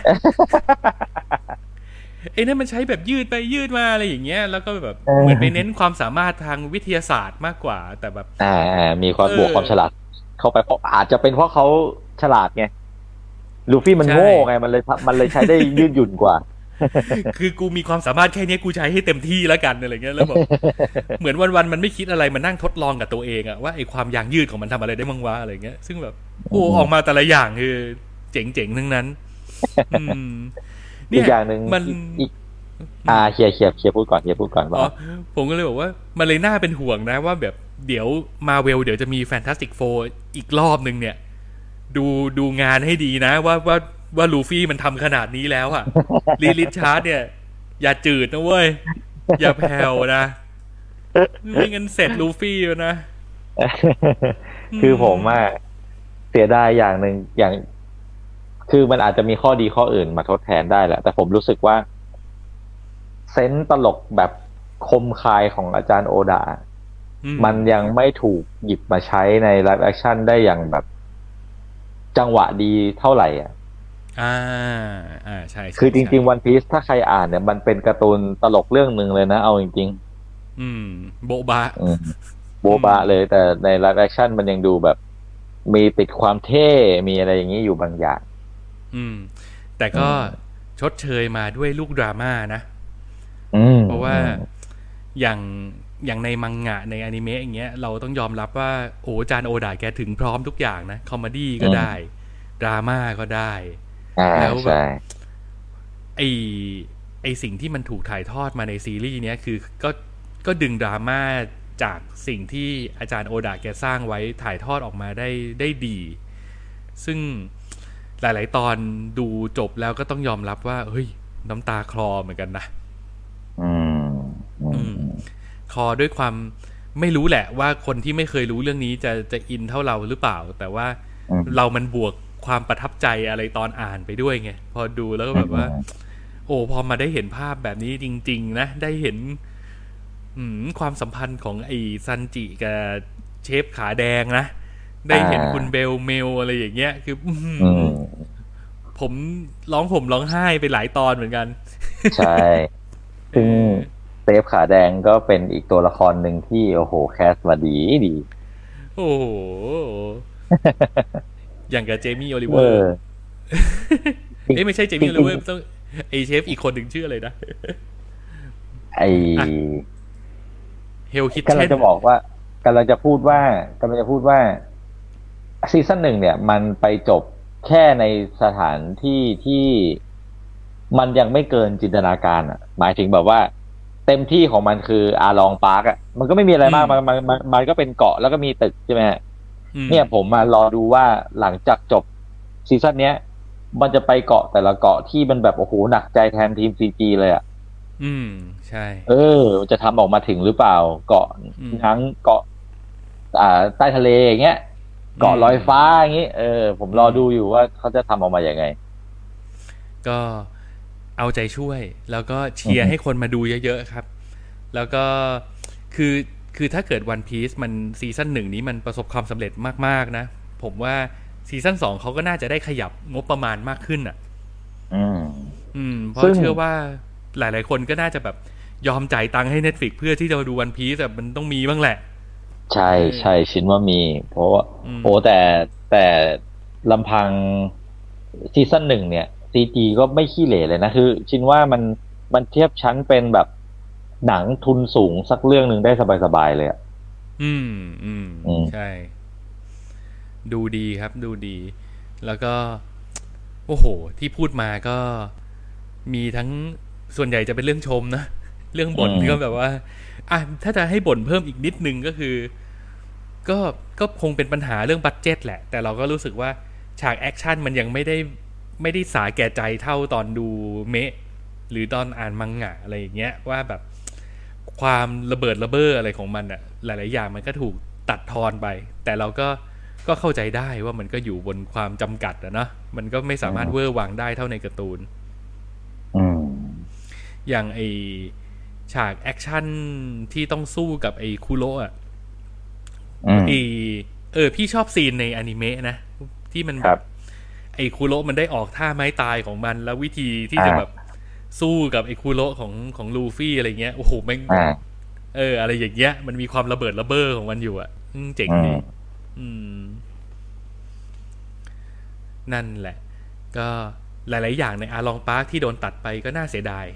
ไอ้นั่นมันใช้แบบยืดไปยืดมาอะไรอย่างเงี้ย แล้วก็แบบเออเหมือนไปเน้นความสามารถทางวิทยาศาสตร์มากกว่า แต่แบบ อ่าอ่ามีความเออบวกความฉลาด เข้าไปเพราะอาจจะเป็นเพราะเขาฉลาดไงลูฟี่มันใช่โง่ไงมันเลยมันเลยใช้ได้ยืดหยุ่นกว่า คือกูมีความสามารถแค่เนี้ยกูใช้ให้เต็มที่แล้วกันอะไรเงี้ยแล้วแบบเหมือนวันๆมันไม่คิดอะไรมันนั่งทดลองกับตัวเองอะว่าไอ้ความยางยืดของมันทำอะไรได้บ้างวะอะไรเงี้ยซึ่งแบบโอ้ออกมาแต่ละอย่างคือเจ๋งๆทั้งนั้นอืมอีกอย่างหนึ่งมันอีกอ่าเคลียร์เคลียร์เคลียร์พูดก่อนเคลียร์พูดก่อนว่าอ๋อผมก็เลยบอกว่า มันเลยน่าเป็นห่วงนะว่าแบบเดี๋ยวมาเวลเดี๋ยวจะมีแฟนตาสติกโฟอีกรอบหนึ่งเนี่ย ดูดูงานให้ดีนะ ว่าว่า ว่าลูฟี่มันทำขนาดนี้แล้วอะลีลิชาร์ดเนี่ย อย่าจืดนะเว้ย อย่าแผ่วนะไม่งั้นเสร็จลูฟี่แล้วนะ คือผมอะเสียดายอย่างหนึ่งอย่าง คือมันอาจจะมีข้อดีข้ออื่นมาทดแทนได้แหละ แต่ผมรู้สึกว่า sense ตลกแบบคมคายของอาจารย์โอดาอืมันยังไม่ถูกหยิบมาใช้ใน live action ได้อย่างแบบ จังหวะดีเท่าไหร่อะ อ่าอ่าใช่ใช่คือจริงใช่ๆวันพี e ถ้าใครอ่านเนี่ย มันเป็นการ์ตูนตลกเรื่องหนึ่งเลยนะ เอาจริงอืม โบ๊ะบ๊ะๆอืมโบ๊ะบ๊ะเลย แต่ใน live action มันยังดูแบบ มีติดความเท่มีอะไรอย่างนี้อยู่บางอย่าง อืม แต่ก็ชดเชยมาด้วยลูกดราม่านะอืมเพราะว่าอย่างอย่างในมังงะในอนิเมะอย่างเงี้ยเราต้องยอมรับว่าโอ้จานโอดาแกถึงพร้อมทุกอย่างนะ comedy ก็ได้ ดราม่าก็ได้อ่า แล้วแบบใช่ไอไอสิ่งที่มันถูกถ่ายทอดมาในซีรีส์เนี้ยคือก็ก็ดึงดราม่าจากสิ่งที่อาจารย์โอดาแกสร้างไว้ถ่ายทอดออกมาได้ได้ดี ซึ่งหลาย ๆ ตอนดูจบแล้วก็ต้องยอมรับว่า เฮ้ย น้ำตาคลอเหมือนกันนะอืมอือืมมคอด้วยความไม่รู้แหละว่าคนที่ไม่เคยรู้เรื่องนี้จะจะอินเท่าเราหรือเปล่า แต่ว่าอืมเรามันบวก ความประทับใจอะไรตอนอ่านไปด้วยไงพอดูแล้วก็แบบว่า โอ้พอมาได้เห็นภาพแบบนี้จริง ๆ นะ ได้เห็น อืมความสัมพันธ์ของไอ้ซันจิกับเชฟขาแดงนะ ได้เห็นอ่าคุณเบลเมลอะไรอย่างเงี้ย คือ อื้อหืออืมผมร้องผมร้องไห้ไปหลายตอนเหมือนกัน ใช่ซึ่งเชฟขาแดงก็เป็นอีกตัวละครหนึ่งที่ โอ้โห cast มาดีดี โอ้โห อย่างกับเจมี่โอลิเวเออร์อเอ้ยไม่ใช่เจมี่โอลิเวอร์ต้องไอเชฟอีกคนหนึ่งชื่ออะไรนะไออะ Hell's Kitchen กำลังจะบอกว่ากำลังจะพูดว่ากำลังจะพูดว่าซีซั่นหนึ่งเนี่ย มันไปจบแค่ในสถานที่ที่มันยังไม่เกินจินตนาการอะ หมายถึงแบบว่า เต็มที่ของมันคืออาลองปาร์กอะ มันก็ไม่มีอะไรมากมันมันมันมันก็เป็นเกาะแล้วก็มีตึกใช่ไหมฮะอืม เนี่ยผมมารอดูว่าหลังจากจบซีซั่นเนี้ย มันจะไปเกาะแต่ละเกาะที่มันแบบโอ้โหหนักใจแทนทีม CG เลยอะอืมใช่ เออ จะทำออกมาถึงหรือเปล่า เกาะอืมทั้งเกาะ อ่า ใต้ทะเลอย่างเงี้ยเกาะอืมลอยฟ้าอย่างงี้เออ ผมรอดูอยู่ว่าเขาจะทำออกมาอย่างไง ก็เอาใจช่วย แล้วก็เชียอืร์อฮึให้คนมาดูเยอะๆครับ แล้วก็คือ คือถ้าเกิดวันพีซมันซีซั่นหนึ่งนี้มันประสบความสำเร็จมากๆนะ ผมว่าซีซั่นสองเขาก็น่าจะได้ขยับงบประมาณมากขึ้นอะ อืม อืม เพซึ่ราะงเชื่อว่าหลาย ๆ คนก็น่าจะแบบยอมจ่ายตังค์ให้ Netflix เพื่อที่จะมาดูวันพีซแต่มันต้องมีบ้างแหละ ใช่ใช่ชินว่ามี เพราะว่าอืมโอ้แต่แต่ลำพังซีซั่นหนึ่งเนี่ยซีจีก็ไม่ขี้เหร่เลยนะ คือ ชินว่ามันมันเทียบชั้นเป็นแบบ หนังทุนสูงสักเรื่องหนึ่งได้สบายๆเลยอะอืมอืมอืมใช่ ดูดีครับ ดูดี แล้วก็ โอ้โห ที่พูดมาก็มีทั้งส่วนใหญ่จะเป็นเรื่องชมนะ เรื่องบ่นอืมก็แบบว่า อะถ้าจะให้บ่นเพิ่มอีกนิดนึงก็คือ ก็ก็คงเป็นปัญหาเรื่อง budget แหละ แต่เราก็รู้สึกว่าฉากแอคชั่นมันยังไม่ได้ไม่ได้สาแก่ใจเท่าตอนดูเมะ หรือตอนอ่านมังงะอะไรอย่างเงี้ยว่าแบบ ความระเบิดระเบ้ออะไรของมันอะหลาย ๆ อย่างมันก็ถูกตัดทอนไป แต่เราก็ก็เข้าใจได้ว่ามันก็อยู่บนความจำกัดอะเนาะมันก็ไม่สามารถเวอร์วังได้เท่าในการ์ตูนอืมอย่างไอฉากแอคชั่นที่ต้องสู้กับไอคูโระอะอืมไอเออ พี่ชอบ scene ในอนิเมะนะ ที่มันคแบรับบไอคูโระมันได้ออกท่าไม้ตายของมัน แล้ววิธีที่จะอ่าแบบ สู้กับไอคูโระของของลูฟี่อะไรเงี้ยโอ้โหแม่งอ่าเออ อะไรอย่างเงี้ยมันมีความระเบิดระเบ้อของมันอยู่อะอืมเจ๋งดีอืมอืมนั่นแหละ ก็หลาย ๆ อย่างในอาลองปาร์คที่โดนตัดไปก็น่าเสียดาย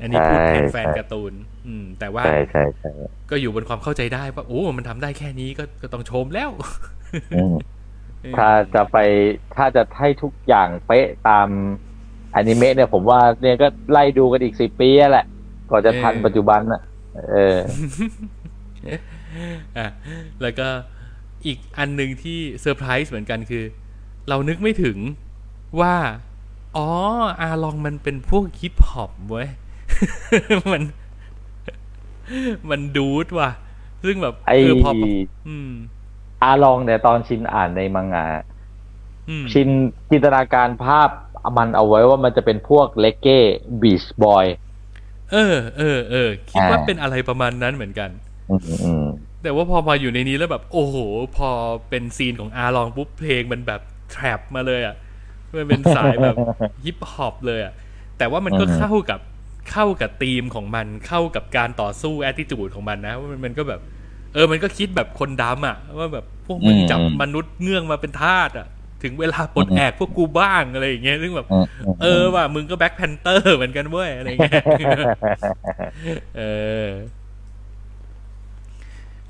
อันนี้พูดแทนแฟนการ์ตูน อืม แต่ว่าใช่ใช่ใช่ก็อยู่บนความเข้าใจได้ว่าโอ้มันทำได้แค่นี้ก็ก็ต้องชมแล้วอืมถ้าจะไปถ้าจะให้ทุกอย่างเป๊ะตาม อนิเมะเนี่ยผมว่าเนี่ยก็ไล่ดูกันอีกสิบปีแหละก่อนจะทันเออปัจจุบันน่ะ เอออะแล้วก็อีกอันหนึ่งที่เซอร์ไพรส์เหมือนกันคือ เรานึกไม่ถึงว่า อ๋อ อาลองมันเป็นพวกฮิปฮอปเว้ย มัน มันดูดว่ะ ซึ่งแบบไอ้เออพออืมอาลองเนี่ยตอนชินอ่านในมังงะอืมชินจินตนาการภาพ มันเอาไว้ว่ามันจะเป็นพวกเลกเก้บีชบอยเออเออเออคิดว่าอ่าเป็นอะไรประมาณนั้นเหมือนกันอืมอืมแต่ว่าพอมาอยู่ในนี้แล้วแบบ โอ้โห พอเป็นซีนของอาลองปุ๊บเพลงมันแบบแทรปมาเลยอะมันเป็นสายแบบฮิปฮอปเลยอะแต่ว่ามันก็อือฮึเข้ากับเข้ากับธีมของมันเข้ากับการต่อสู้แอ t ติจูดของมันนะว่ามันมันก็แบบ เออ มันก็คิดแบบคนดำอะ ว่าแบบพวกมึงจับมนุษย์เงื่องมาเป็นทาสอะ ถึงเวลาปลดแอกพวกกูบ้างอะไรอย่างเงี้ยซึ่งแบบอืมเออว่ะมึงก็ Black Panther เหมือนกันเว้ยอะไรเงี้ยเออ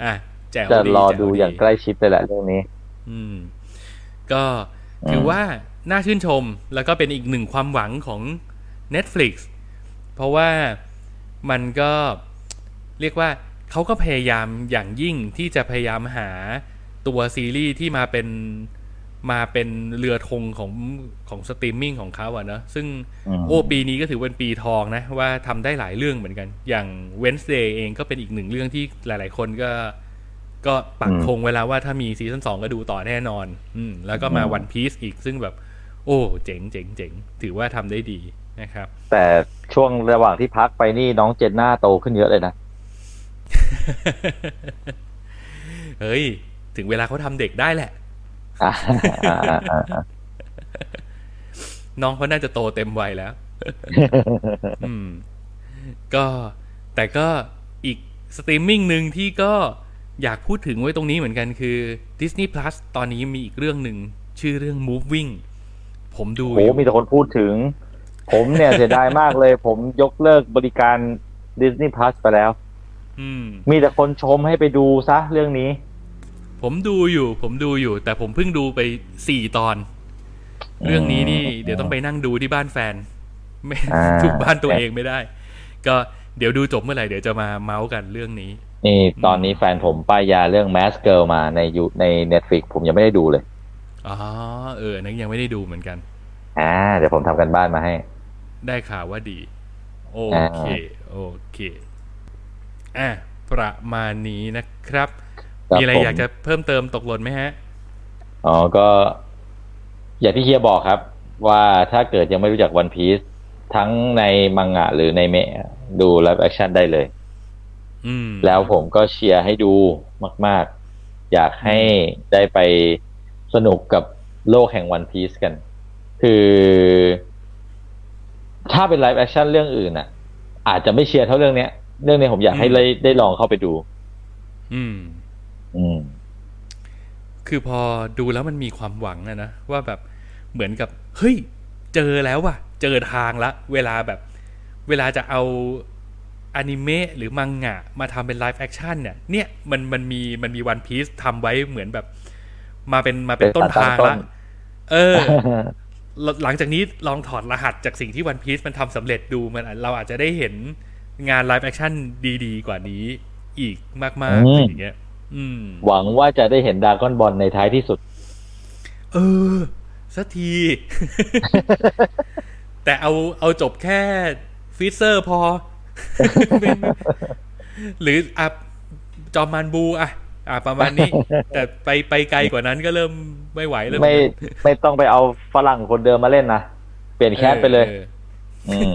อะแจ๋วจะดีรอแจ๋วดูอย่างใกล้ชิดเลยแหละเรื่องนี้ อืม ก็ถือว่าน่าชื่นชมแล้วก็เป็นอีกหนึ่งความหวังของ Netflix เพราะว่ามันก็เรียกว่าเขาก็พยายามอย่างยิ่งที่จะพยายามหาตัวซีรีส์ที่มาเป็น มาเป็นเรือธงของของสตรีมมิ่งของเขาอะเนอะซึ่งอืมโอ้ปีนี้ก็ถือเป็นปีทองนะ ว่าทำได้หลายเรื่องเหมือนกัน อย่าง Wednesday เองก็เป็นอีกหนึ่งเรื่องที่หลาย ๆ คนก็ก็ปักอืมธงไว้แล้วว่าถ้ามีซีซั่นสองก็ดูต่อแน่นอน อืมแล้วก็มาอืมวันพี e อีกซึ่งแบบ โอ้ เจ๋งเจ๋งเจ๋งถือว่าทำได้ดีนะครับ แต่ช่วงระหว่างที่พักไปนี่น้องเจนน่าโตขึ้นเยอะเลยนะ เฮ้ย ถึงเวลาเขาทำเด็กได้แหละอ่าอ่าอ่าอ่า น้องเขาน่าจะโตเต็มวัยแล้ว อืม ก็แต่ก็อีกสตรีมมิ่งหนึ่งที่ก็อยากพูดถึงไว้ตรงนี้เหมือนกันคือ Disney Plus ตอนนี้มีอีกเรื่องหนึ่ง ชื่อเรื่อง Moving ผมดูโหอยู่มีแต่คนพูดถึง ผมเนี่ยเสียดายมากเลย ผมยกเลิกบริการ Disney Plus ไปแล้ว อืม มีแต่คนชมให้ไปดูซะเรื่องนี้ ผมดูอยู่ ผมดูอยู่ แต่ผมเพิ่งดูไปสี่ตอน เรื่องนี้นี่ เดี๋ยวต้องไปนั่งดูที่บ้านแฟน ไม่อ่าทุกบ้านตัวเองไม่ได้ ก็เดี๋ยวดูจบเมื่อไหร่เดี๋ยวจะมาเมาส์กันเรื่องนี้ นี่ตอนนี้แฟนผมป้ายยาเรื่อง Mask Girl มาในยูใน Netflix ผมยังไม่ได้ดูเลยอ๋อเออนั่นยังไม่ได้ดูเหมือนกันอ่าเดี๋ยวผมทำกันบ้านมาให้ ได้ข่าวว่าดี โอเค โอเคอะประมาณนี้นะครับครับ มีอะไรผมอยากจะเพิ่มเติมตกหล่นไหมฮะ อ๋อ ก็อย่างที่เฮียบอกครับ ว่าถ้าเกิดยังไม่รู้จัก One Piece ทั้งในมังงะหรือในเมะดูไลฟ์แอคชั่นได้เลยอืมแล้วผมก็เชียร์ให้ดูมาก ๆ อยากให้ได้ไปสนุกกับโลกแห่งวันพีซกัน คือ ถ้าเป็นไลฟ์แอคชั่นเรื่องอื่นอะ อาจจะไม่เชียร์เท่าเรื่องเนี้ย เรื่องนี้ผมอยากให้อืมได้ได้ลองเข้าไปดู อืมอืม คือพอดูแล้วมันมีความหวังอะนะว่าแบบเหมือนกับ เฮ้ย เจอแล้วว่ะ เจอทางละ เวลาแบบ เวลาจะเอาอนิเมะหรือมังงะ มาทำเป็นไลฟ์แอคชั่นเนี่ย เนี่ยมันมันมีมันมีวันพีซทำไว้เหมือนแบบ มาเป็นมาเป็นเป็นต้นทางต้ละนเออ หลังจากนี้ลองถอดรหัสจากสิ่งที่วันพีซมันทำสำเร็จดูมันอาจเราอาจจะได้เห็นงานไลฟ์แอคชั่นดี ๆ กว่านี้อีกมากๆอะไรอย่างเงี้ยอืม หวังว่าจะได้เห็นดากอนบอลในท้ายที่สุด เออ สักที แต่เอาเอาจบแค่ฟรีเซอร์พอ หรืออะจอมมันบูอะอะประมาณนี้ แต่ไปไปไกลกว่านั้นก็เริ่มไม่ไหวแล้วไม่ไม่ต้องไปเอาฝรั่งคนเดิมมาเล่นนะเปลี่ยนแคสไปเลยอออืม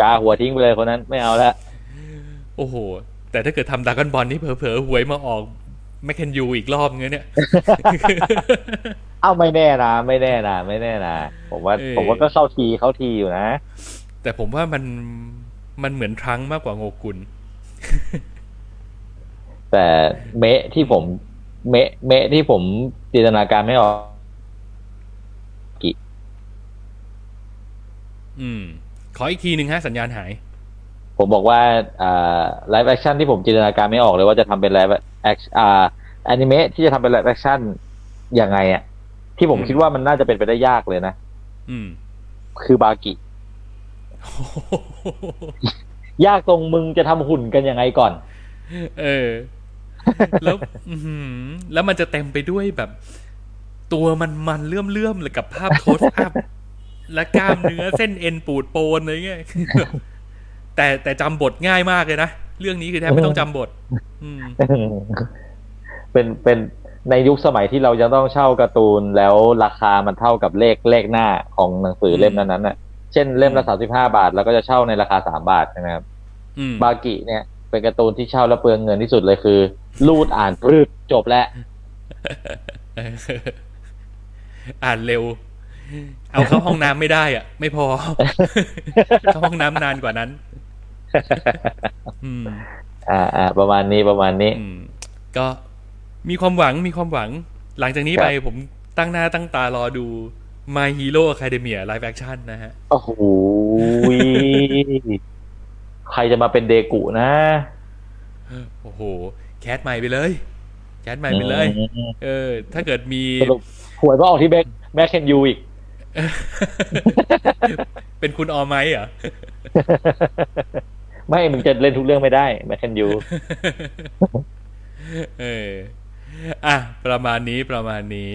กาหัวทิ้งไปเลยคนนั้นไม่เอาแล้วโอ้โห แต่ถ้าเกิดทำดากอนบอลนี่เผลอๆหวยมาออกแมคเคนยูอีกรอบเงี้ยเนี่ย เอ้าไม่แน่นะไม่แน่นะไม่แน่นะผมว่าเออผมว่าก็เข้าทีเข้าทีอยู่นะ แต่ผมว่ามันมันเหมือนทรังก์มากกว่าโงกุล แต่เมะที่ผม เมะเมะที่ผมจินตนาการไม่ออกอืม ขออีกทีหนึ่งฮะสัญญาณหาย ผมบอกว่าอ่า live action ที่ผมจินตนาการไม่ออกเลยว่าจะทำเป็น live act อ่าอนิเมะที่จะทำเป็น live actionยังไงอะที่ผมอืมคิดว่ามันน่าจะเป็นไปได้ยากเลยนะอืม คือบากิ ยากตรงมึงจะทำหุ่นกันยังไงก่อน เออ แล้วอื้อหือแล้วมันจะเต็มไปด้วยแบบ ตัวมันมันเลื่อมเลื่อมๆเลยกับภาพโคสอัพและกล้ามเนื้อเส้นเอ็นปูดโปนอะไรเงี้ย แต่แต่จำบทง่ายมากเลยนะ เรื่องนี้คือแทบไม่ต้องจำบท อืมเป็นเป็นในยุคสมัยที่เรายังต้องเช่าการ์ตูนแล้วราคามันเท่ากับเลขเลขหน้าของหนังสือเล่มนั้นๆน่ะ เช่นเล่มละสามสิบห้าบาท แล้วก็จะเช่าในราคาสามบาทใช่ไหมครับอืมบากิเนี่ย เป็นการ์ตูนที่เช่าแล้วเปลืองเงินที่สุดเลยคือ รูดอ่านปรืดจบแล้วอ่านเร็ว เอาเข้าห้องน้ำไม่ได้อะ ไม่พอเข้าห้องน้ำนานกว่านั้น อืมอ่าอ่าประมาณนี้ประมาณนี้อืมก็มีความหวังมีความหวัง หลังจากนี้ครับไปผมตั้งหน้าตั้งตารอดู My Hero Academia Live Action นะฮะ โอ้โหยใครจะมาเป็นเดกุนะ โอ้โห cast ใหม่ไปเลย cast ใหม่ไปเลย เออ ถ้าเกิดมีสรุปหวยก็ออกที่แม็คแม็คเคนยูอีก เป็นคุณออมไหมเหรอ ไม่มึงจะเล่นทุกเรื่องไม่ได้แบ็คเคนยูเอออะ ประมาณนี้ประมาณนี้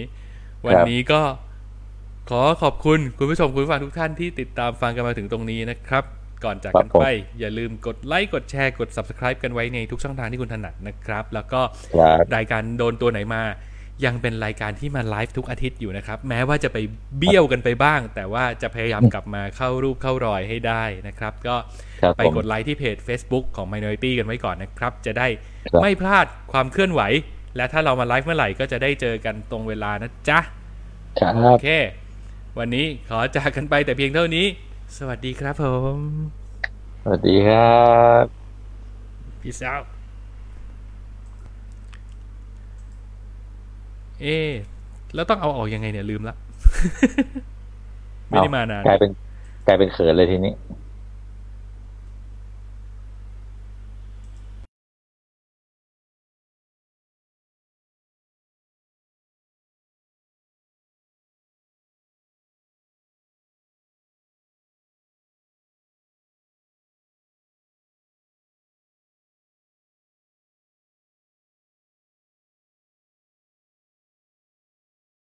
วันนี้ก็ขอขอบคุณคุณผู้ชมคุณผู้ฟังทุกท่านที่ติดตามฟังกันมาถึงตรงนี้นะครับ ก่อนจากกันไป อย่าลืมกดไลค์กดแชร์กด subscribe กันไว้ในทุกช่องทางที่คุณถนัดนะครับ แล้วก็ครับรายการโดนตัวไหนมา ยังเป็นรายการที่มาไลฟ์ทุกอาทิตย์อยู่นะครับ แม้ว่าจะไปเบี้ยวกันไปบ้าง แต่ว่าจะพยายามกลับมาเข้ารูปเข้ารอยให้ได้นะครับ ก็ครับไปผมกดไลค์ที่เพจ Facebook ของ Minority กันไว้ก่อนนะครับ จะได้ครับไม่พลาดความเคลื่อนไหว และถ้าเรามาไลฟ์เมื่อไหร่ก็จะได้เจอกันตรงเวลานะจ๊ะครัโอบเค วันนี้ขอจากกันไปแต่เพียงเท่านี้ สวัสดีครับผม สวัสดีครับ Peace out เอ๊ะแล้วต้องเอาออกยังไงเนี่ยลืมละ ไม่ได้มานานกลายเป็น กลายเป็นเขินเลยทีนี้